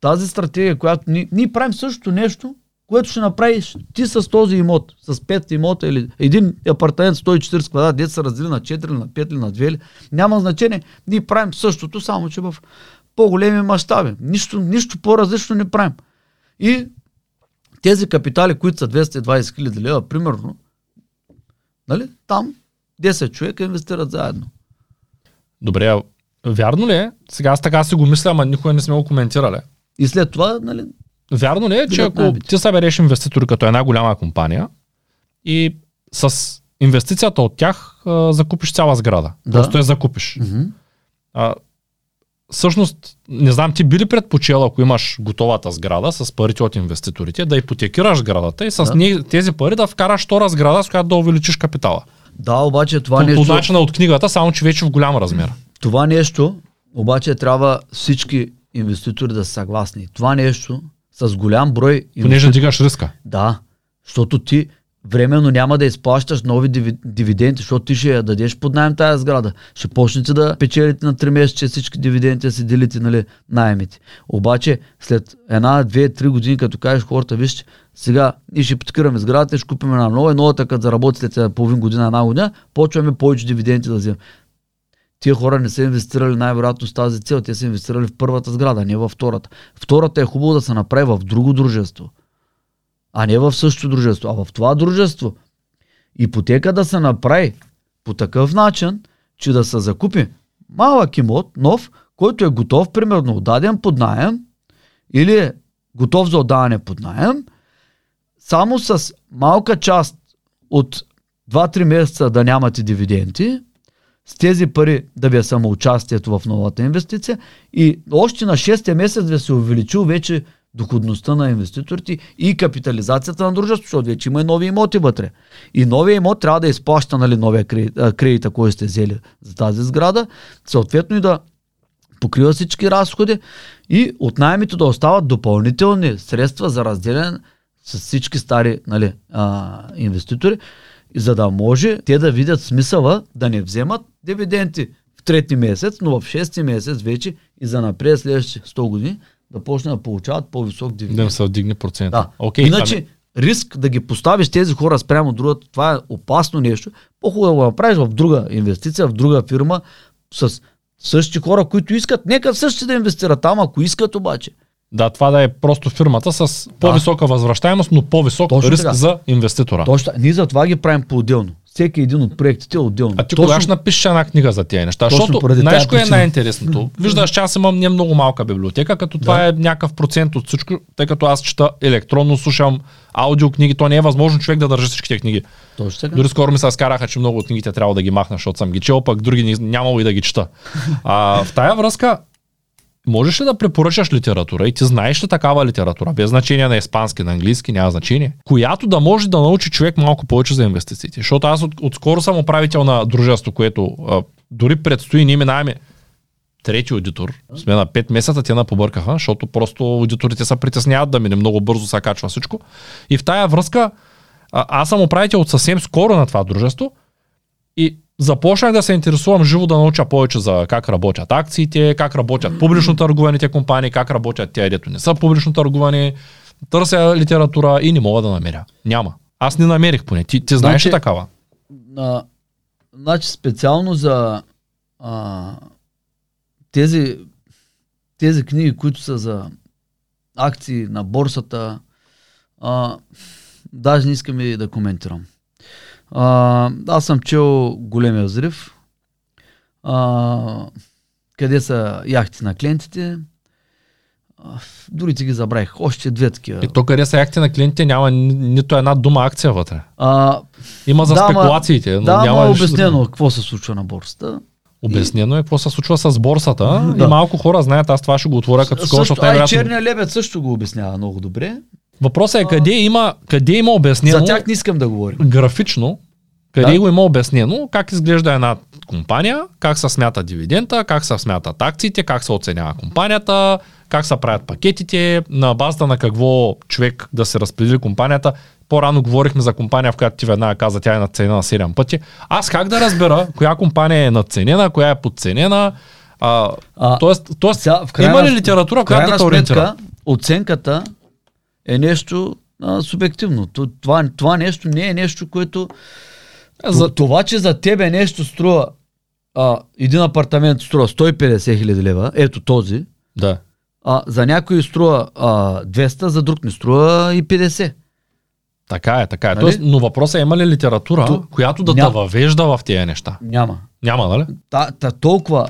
тази стратегия, която ние, ние правим същото нещо, което ще направиш ти с този имот, с 5 имота или един апартамент 140 квадрат, дет се раздели на 4 или на 5 или на 2 или, няма значение. Ние правим същото, само че в по-големи мащаби. Нищо, нищо по-различно не правим. И тези капитали, които са 220 хиляди лева, примерно, нали, там 10 човека инвестират заедно. Добре, вярно ли е? Сега аз така си го мисля, ама никога не сме го коментирали. И след това, нали, Вярно ли е, че ако ти събереш инвеститори като една голяма компания и с инвестицията от тях а, закупиш цяла сграда. Да. Просто я закупиш. мгм, А, всъщност, не знам, ти би ли предпочел, ако имаш готовата сграда с парите от инвеститорите, да ипотекираш сградата и с Да. тези пари да вкараш втора сграда, с която да увеличиш капитала. да, обаче това по, по нещо, начина от книгата, само че вече в голям размер. това нещо, обаче трябва всички инвеститори да са съгласни. Това нещо с голям брой Понеже дигаш риска. да, защото ти временно няма да изплащаш нови диви- дивиденти, защото ти ще я дадеш под найем тази сграда. Ще почнете да печелите на 3 месеца всички дивиденти, да си делите нали, найемите. Обаче след една, две, три години, като кажеш хората, вижте, сега ние ще ипотекираме сградата, ще купим една нова и новата, като заработи след половин година, една година, почваме повече дивиденти да вземем. Тия хора не са инвестирали най-вероятно с тази цел, те са инвестирали в първата сграда, не във втората. Втората е хубаво да се направи в друго дружество, а не в същото дружество. А в това дружество ипотека да се направи по такъв начин, че да се закупи малък имот, нов, който е готов, примерно отдаден под найем или е готов за отдаване под найем, само с малка част от 2-3 месеца да нямате дивиденти, с тези пари да ви е самоучастието в новата инвестиция и още на 6 месец да се увеличил вече доходността на инвеститорите и капитализацията на дружеството, защото вече има и нови имоти вътре. И новия имот трябва да изплаща нали, новия кредит, който сте взели за тази сграда, съответно и да покрива всички разходи и от найемите да остават допълнителни средства за разделяне с всички стари нали, а, инвеститори, за да може те да видят смисъла да не вземат дивиденти в трети месец, но в шести месец вече и за напред следващите 100 години да почне да получават по-висок дивиденд. Да им се вдигне процент. Да. Okay, Иначе ами... риск да ги поставиш тези хора спрямо другата, това е опасно нещо. По-хубаво да го направиш в друга инвестиция, в друга фирма с същите хора, които искат. Нека същите да инвестират там, ако искат обаче. Да, това да е просто фирмата с по-висока да. възвръщаемост, но по-висок Точно риск така. за инвеститора. Точно. Ние за това ги правим по-отделно всеки един от проектите е отделно. А ти Точно... кога ще напишеш една книга за тези неща? Точно Защото знаеш кое е най-интересното? Виждаш, че аз имам не много малка библиотека, като това да. е някакъв процент от всичко, тъй като аз чета електронно, слушам аудиокниги, то не е възможно човек да държи всичките книги. Точно така. Дори скоро ми се скараха, че много от книгите трябва да ги махна, защото съм ги чел, пък други нямало и да ги чета. <laughs> А, в тая връзка Можеш ли да препоръчаш литература и ти знаеш ли такава литература, без значение на испански, на английски, няма значение, която да може да научи човек малко повече за инвестициите? Защото аз от, отскоро съм управител на дружество, което а, дори предстои, ние минаваме трети аудитор. Сме на 5 месеца, те на побъркаха, защото просто аудиторите се притесняват да мине много бързо се качва всичко. И в тая връзка а, аз съм управител от съвсем скоро на това дружество и започнах да се интересувам живо да науча повече за как работят акциите, как работят публично търгуваните компании, как работят те, дето не са публично търгувани. Търся литература и не мога да намеря. Няма. Аз не намерих поне. Ти, ти знаеш значи, такава? А, значи специално за а, тези, тези книги, които са за акции на борсата, а, даже не искам и да коментирам. А, аз съм чел големия взрив. А, къде са яхти на клиентите. А, дори ти ги забравих. Още две такива. И то къде са яхти на клиентите няма ни, нито една дума акция вътре. А, Има за да, спекулациите. Но да, няма е обяснено да... какво се случва на борсата. Обяснено е какво се случва с борсата да. и малко хора знаят, аз това ще го отворя като скоро, защото най черния лебед също го обяснява много добре. Въпросът е къде има, къде има обяснено. За тях не искам да говорим. Графично, къде да? го има обяснено как изглежда една компания, как се смята дивидента, как се смятат акциите, как се оценява компанията, как се правят пакетите, на базата на какво човек да се разпредели компанията. По-рано говорихме за компания, в която ти веднага каза, тя е надценена 7 пъти. Аз как да разбера коя компания е надценена, коя е подценена? А, а, тоест, тоест сега, в крайна, има ли литература, която да те ориентира? Оценката е нещо а, субективно. Това, това нещо не е нещо, което... За... Това, че за тебе нещо струва а, един апартамент струва 150 хиляди лева, ето този, да. а, за някой струва а, 200, за друг не струва и 50. Така е, така е. Нали? Тоест, но въпросът е има ли литература, То, която да те въвежда в тези неща? Няма. Няма, нали? Та, та толкова,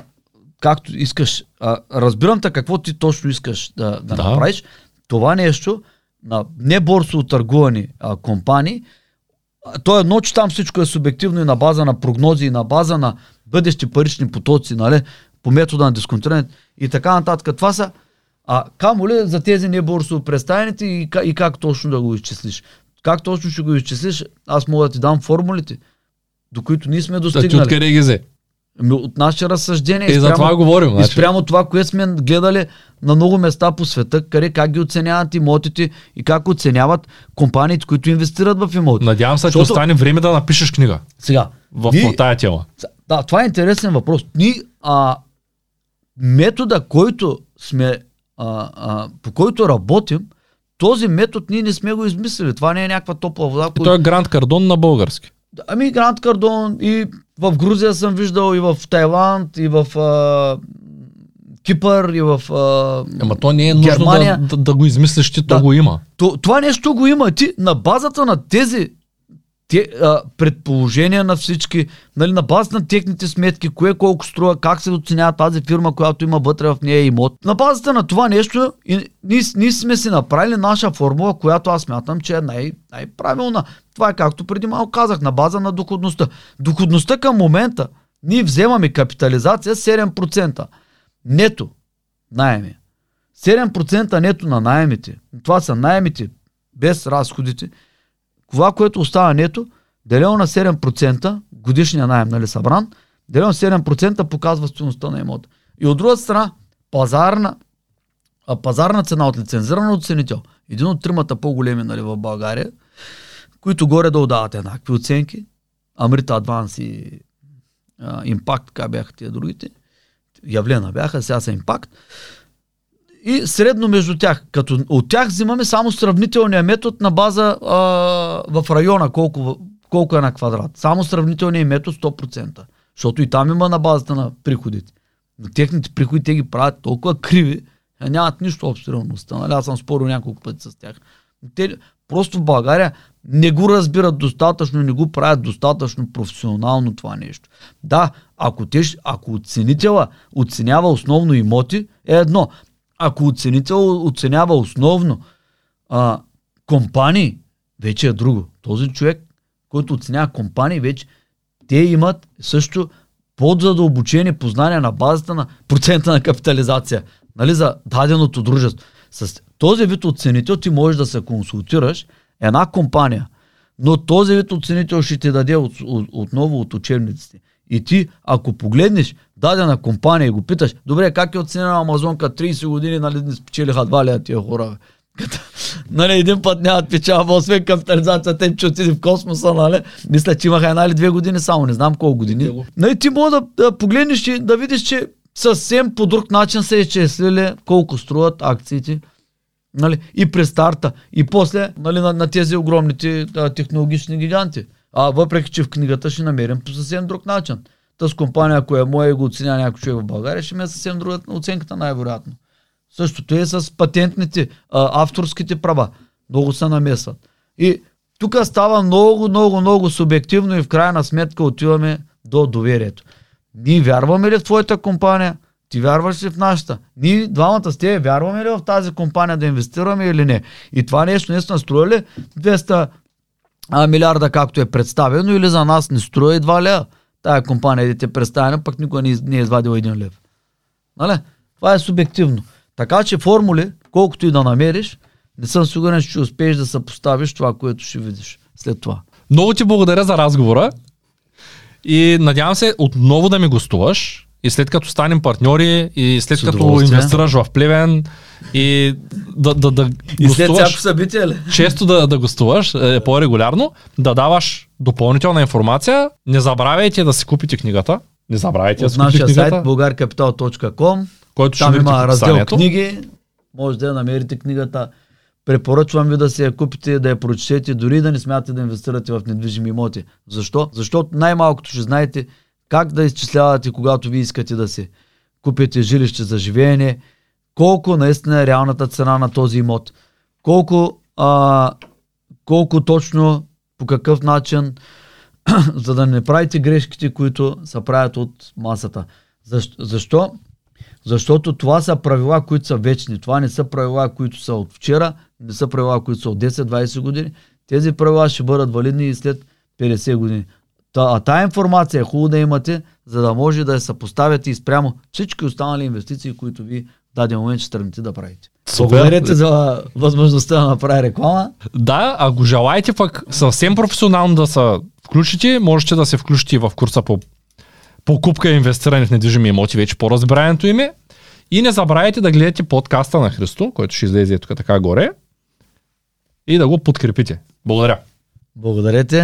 както искаш, а, разбирам те какво ти точно искаш да, да, да. направиш, това нещо на неборсово търгувани а, компании, то е едно, че там всичко е субективно и на база на прогнози, и на база на бъдещи парични потоци, нали, по метода на дисконтиране и така нататък. Това са, а камо ли за тези неборсово представените и, и как точно да го изчислиш. Как точно ще го изчислиш, аз мога да ти дам формулите, до които ние сме достигнали. Ти откъде ги взе? Ами, от наше разсъждение. И, и за това говорим. Значи. И спрямо това, което сме гледали на много места по света, къде как ги оценяват имотите и как оценяват компаниите, които инвестират в имоти. Надявам се, че остане време да напишеш книга. Сега. В, ни, тая тема. Да, това е интересен въпрос. Ни, а, метода, който сме, а, а, по който работим, този метод ние не сме го измислили. Това не е някаква топла вода. И той е Гранд Кардон на български. Ами Гранд Кардон и в Грузия съм виждал, и в Тайланд, и в а, Кипър, и в а, Ама то не е нужно Германия. да, да, да го измислиш, ти то Да. го има. То, това нещо го има. Ти на базата на тези те, а, предположения на всички, нали, на базата на техните сметки, кое колко струва, как се оценява тази фирма, която има вътре в нея имот. На базата на това нещо, и, ние, ние сме си направили наша формула, която аз мятам, че е най- най-правилна. Това е както преди малко казах, на база на доходността. Доходността към момента, ние вземаме капитализация 7%. Нето, найеми. 7% нето на найемите. Това са найемите без разходите. Това, което остава нето, делено на 7%, годишния найем, нали събран, делено на 7% показва стоеността на имота. И от друга страна, пазарна, а, пазарна цена от лицензиран оценител, един от тримата по-големи нали, в България, които горе да дават еднакви оценки, Амрита Адванс и Импакт, така бяха тия другите, явлена бяха, сега са Импакт, и средно между тях. Като от тях взимаме само сравнителния метод на база а, в района, колко, колко е на квадрат. Само сравнителния метод 100%. Защото и там има на базата на приходите. Но техните приходи те ги правят толкова криви, а нямат нищо общо реалността. Нали? Аз съм спорил няколко пъти с тях. Те просто в България не го разбират достатъчно, не го правят достатъчно професионално това нещо. Да, ако, те, ако оценителя оценява основно имоти, е едно. Ако оценител оценява основно а, компании, вече е друго. Този човек, който оценява компании, вече те имат също подзадълбочени познания на базата на процента на капитализация нали, за даденото дружество. С този вид оценител ти можеш да се консултираш една компания, но този вид оценител ще ти даде от, от, отново от учебниците. И ти, ако погледнеш дадена компания и го питаш, добре, как е оценена Амазонка 30 години, нали не спечелиха два лея тия хора? Като, <laughs> нали, един път нямат печалба, освен капитализацията им, че отиде в космоса, нали? Мисля, че имаха една или две години само, не знам колко години. Нали, ти мога да, да погледнеш и да видиш, че съвсем по друг начин се изчислили колко струват акциите. Нали? И при старта, и после нали, на, на тези огромните а, технологични гиганти. А въпреки, че в книгата ще намерим по съвсем друг начин. Тъс компания, ако е моя и го оценя някой човек в България, ще ми е съвсем друга оценката най-вероятно. Същото е с патентните, а, авторските права. Много се намесват. И тук става много, много, много субективно и в крайна сметка отиваме до доверието. Ние вярваме ли в твоята компания? Ти вярваш ли в нашата? Ние двамата с тебе вярваме ли в тази компания да инвестираме или не? И това нещо наистина струва ли 200 а, милиарда, както е представено, или за нас не струва и 2 лева? Тая компания да те представена, пък никой не, не е извадил един лев. Нали? Това е субективно. Така че формули, колкото и да намериш, не съм сигурен, че ще успееш да съпоставиш това, което ще видиш след това. Много ти благодаря за разговора и надявам се отново да ми гостуваш и след като станем партньори и след като инвестираш в Плевен и да, да, да И след гостуваш, всяко събитие ли? често да, да гостуваш е, по-регулярно, да даваш допълнителна информация. Не забравяйте да си купите книгата. Не забравяйте да От си купите нашия сайт книгата, bulgarcapital.com който Там има раздел книги, може да я намерите книгата. Препоръчвам ви да си я купите, да я прочетете, дори да не смятате да инвестирате в недвижими имоти. Защо? Защото най-малкото ще знаете как да изчислявате, когато ви искате да си купите жилище за живеене, колко наистина е реалната цена на този имот, колко, а, колко точно, по какъв начин, <clears throat> за да не правите грешките, които се правят от масата. Защо? защо? Защото това са правила, които са вечни. Това не са правила, които са от вчера, не са правила, които са от 10-20 години. Тези правила ще бъдат валидни и след 50 години. Та, а тая информация е хубаво да имате, за да може да я съпоставяте и спрямо всички останали инвестиции, които ви даден момент ще тръгнете да правите. Супер. Благодаря ти за възможността да направя реклама. Да, ако желаете пък съвсем професионално да се включите, можете да се включите в курса по покупка и инвестиране в недвижими имоти, вече по разбиранието име. И не забравяйте да гледате подкаста на Христо, който ще излезе тук така горе. И да го подкрепите. Благодаря. Благодаря ти.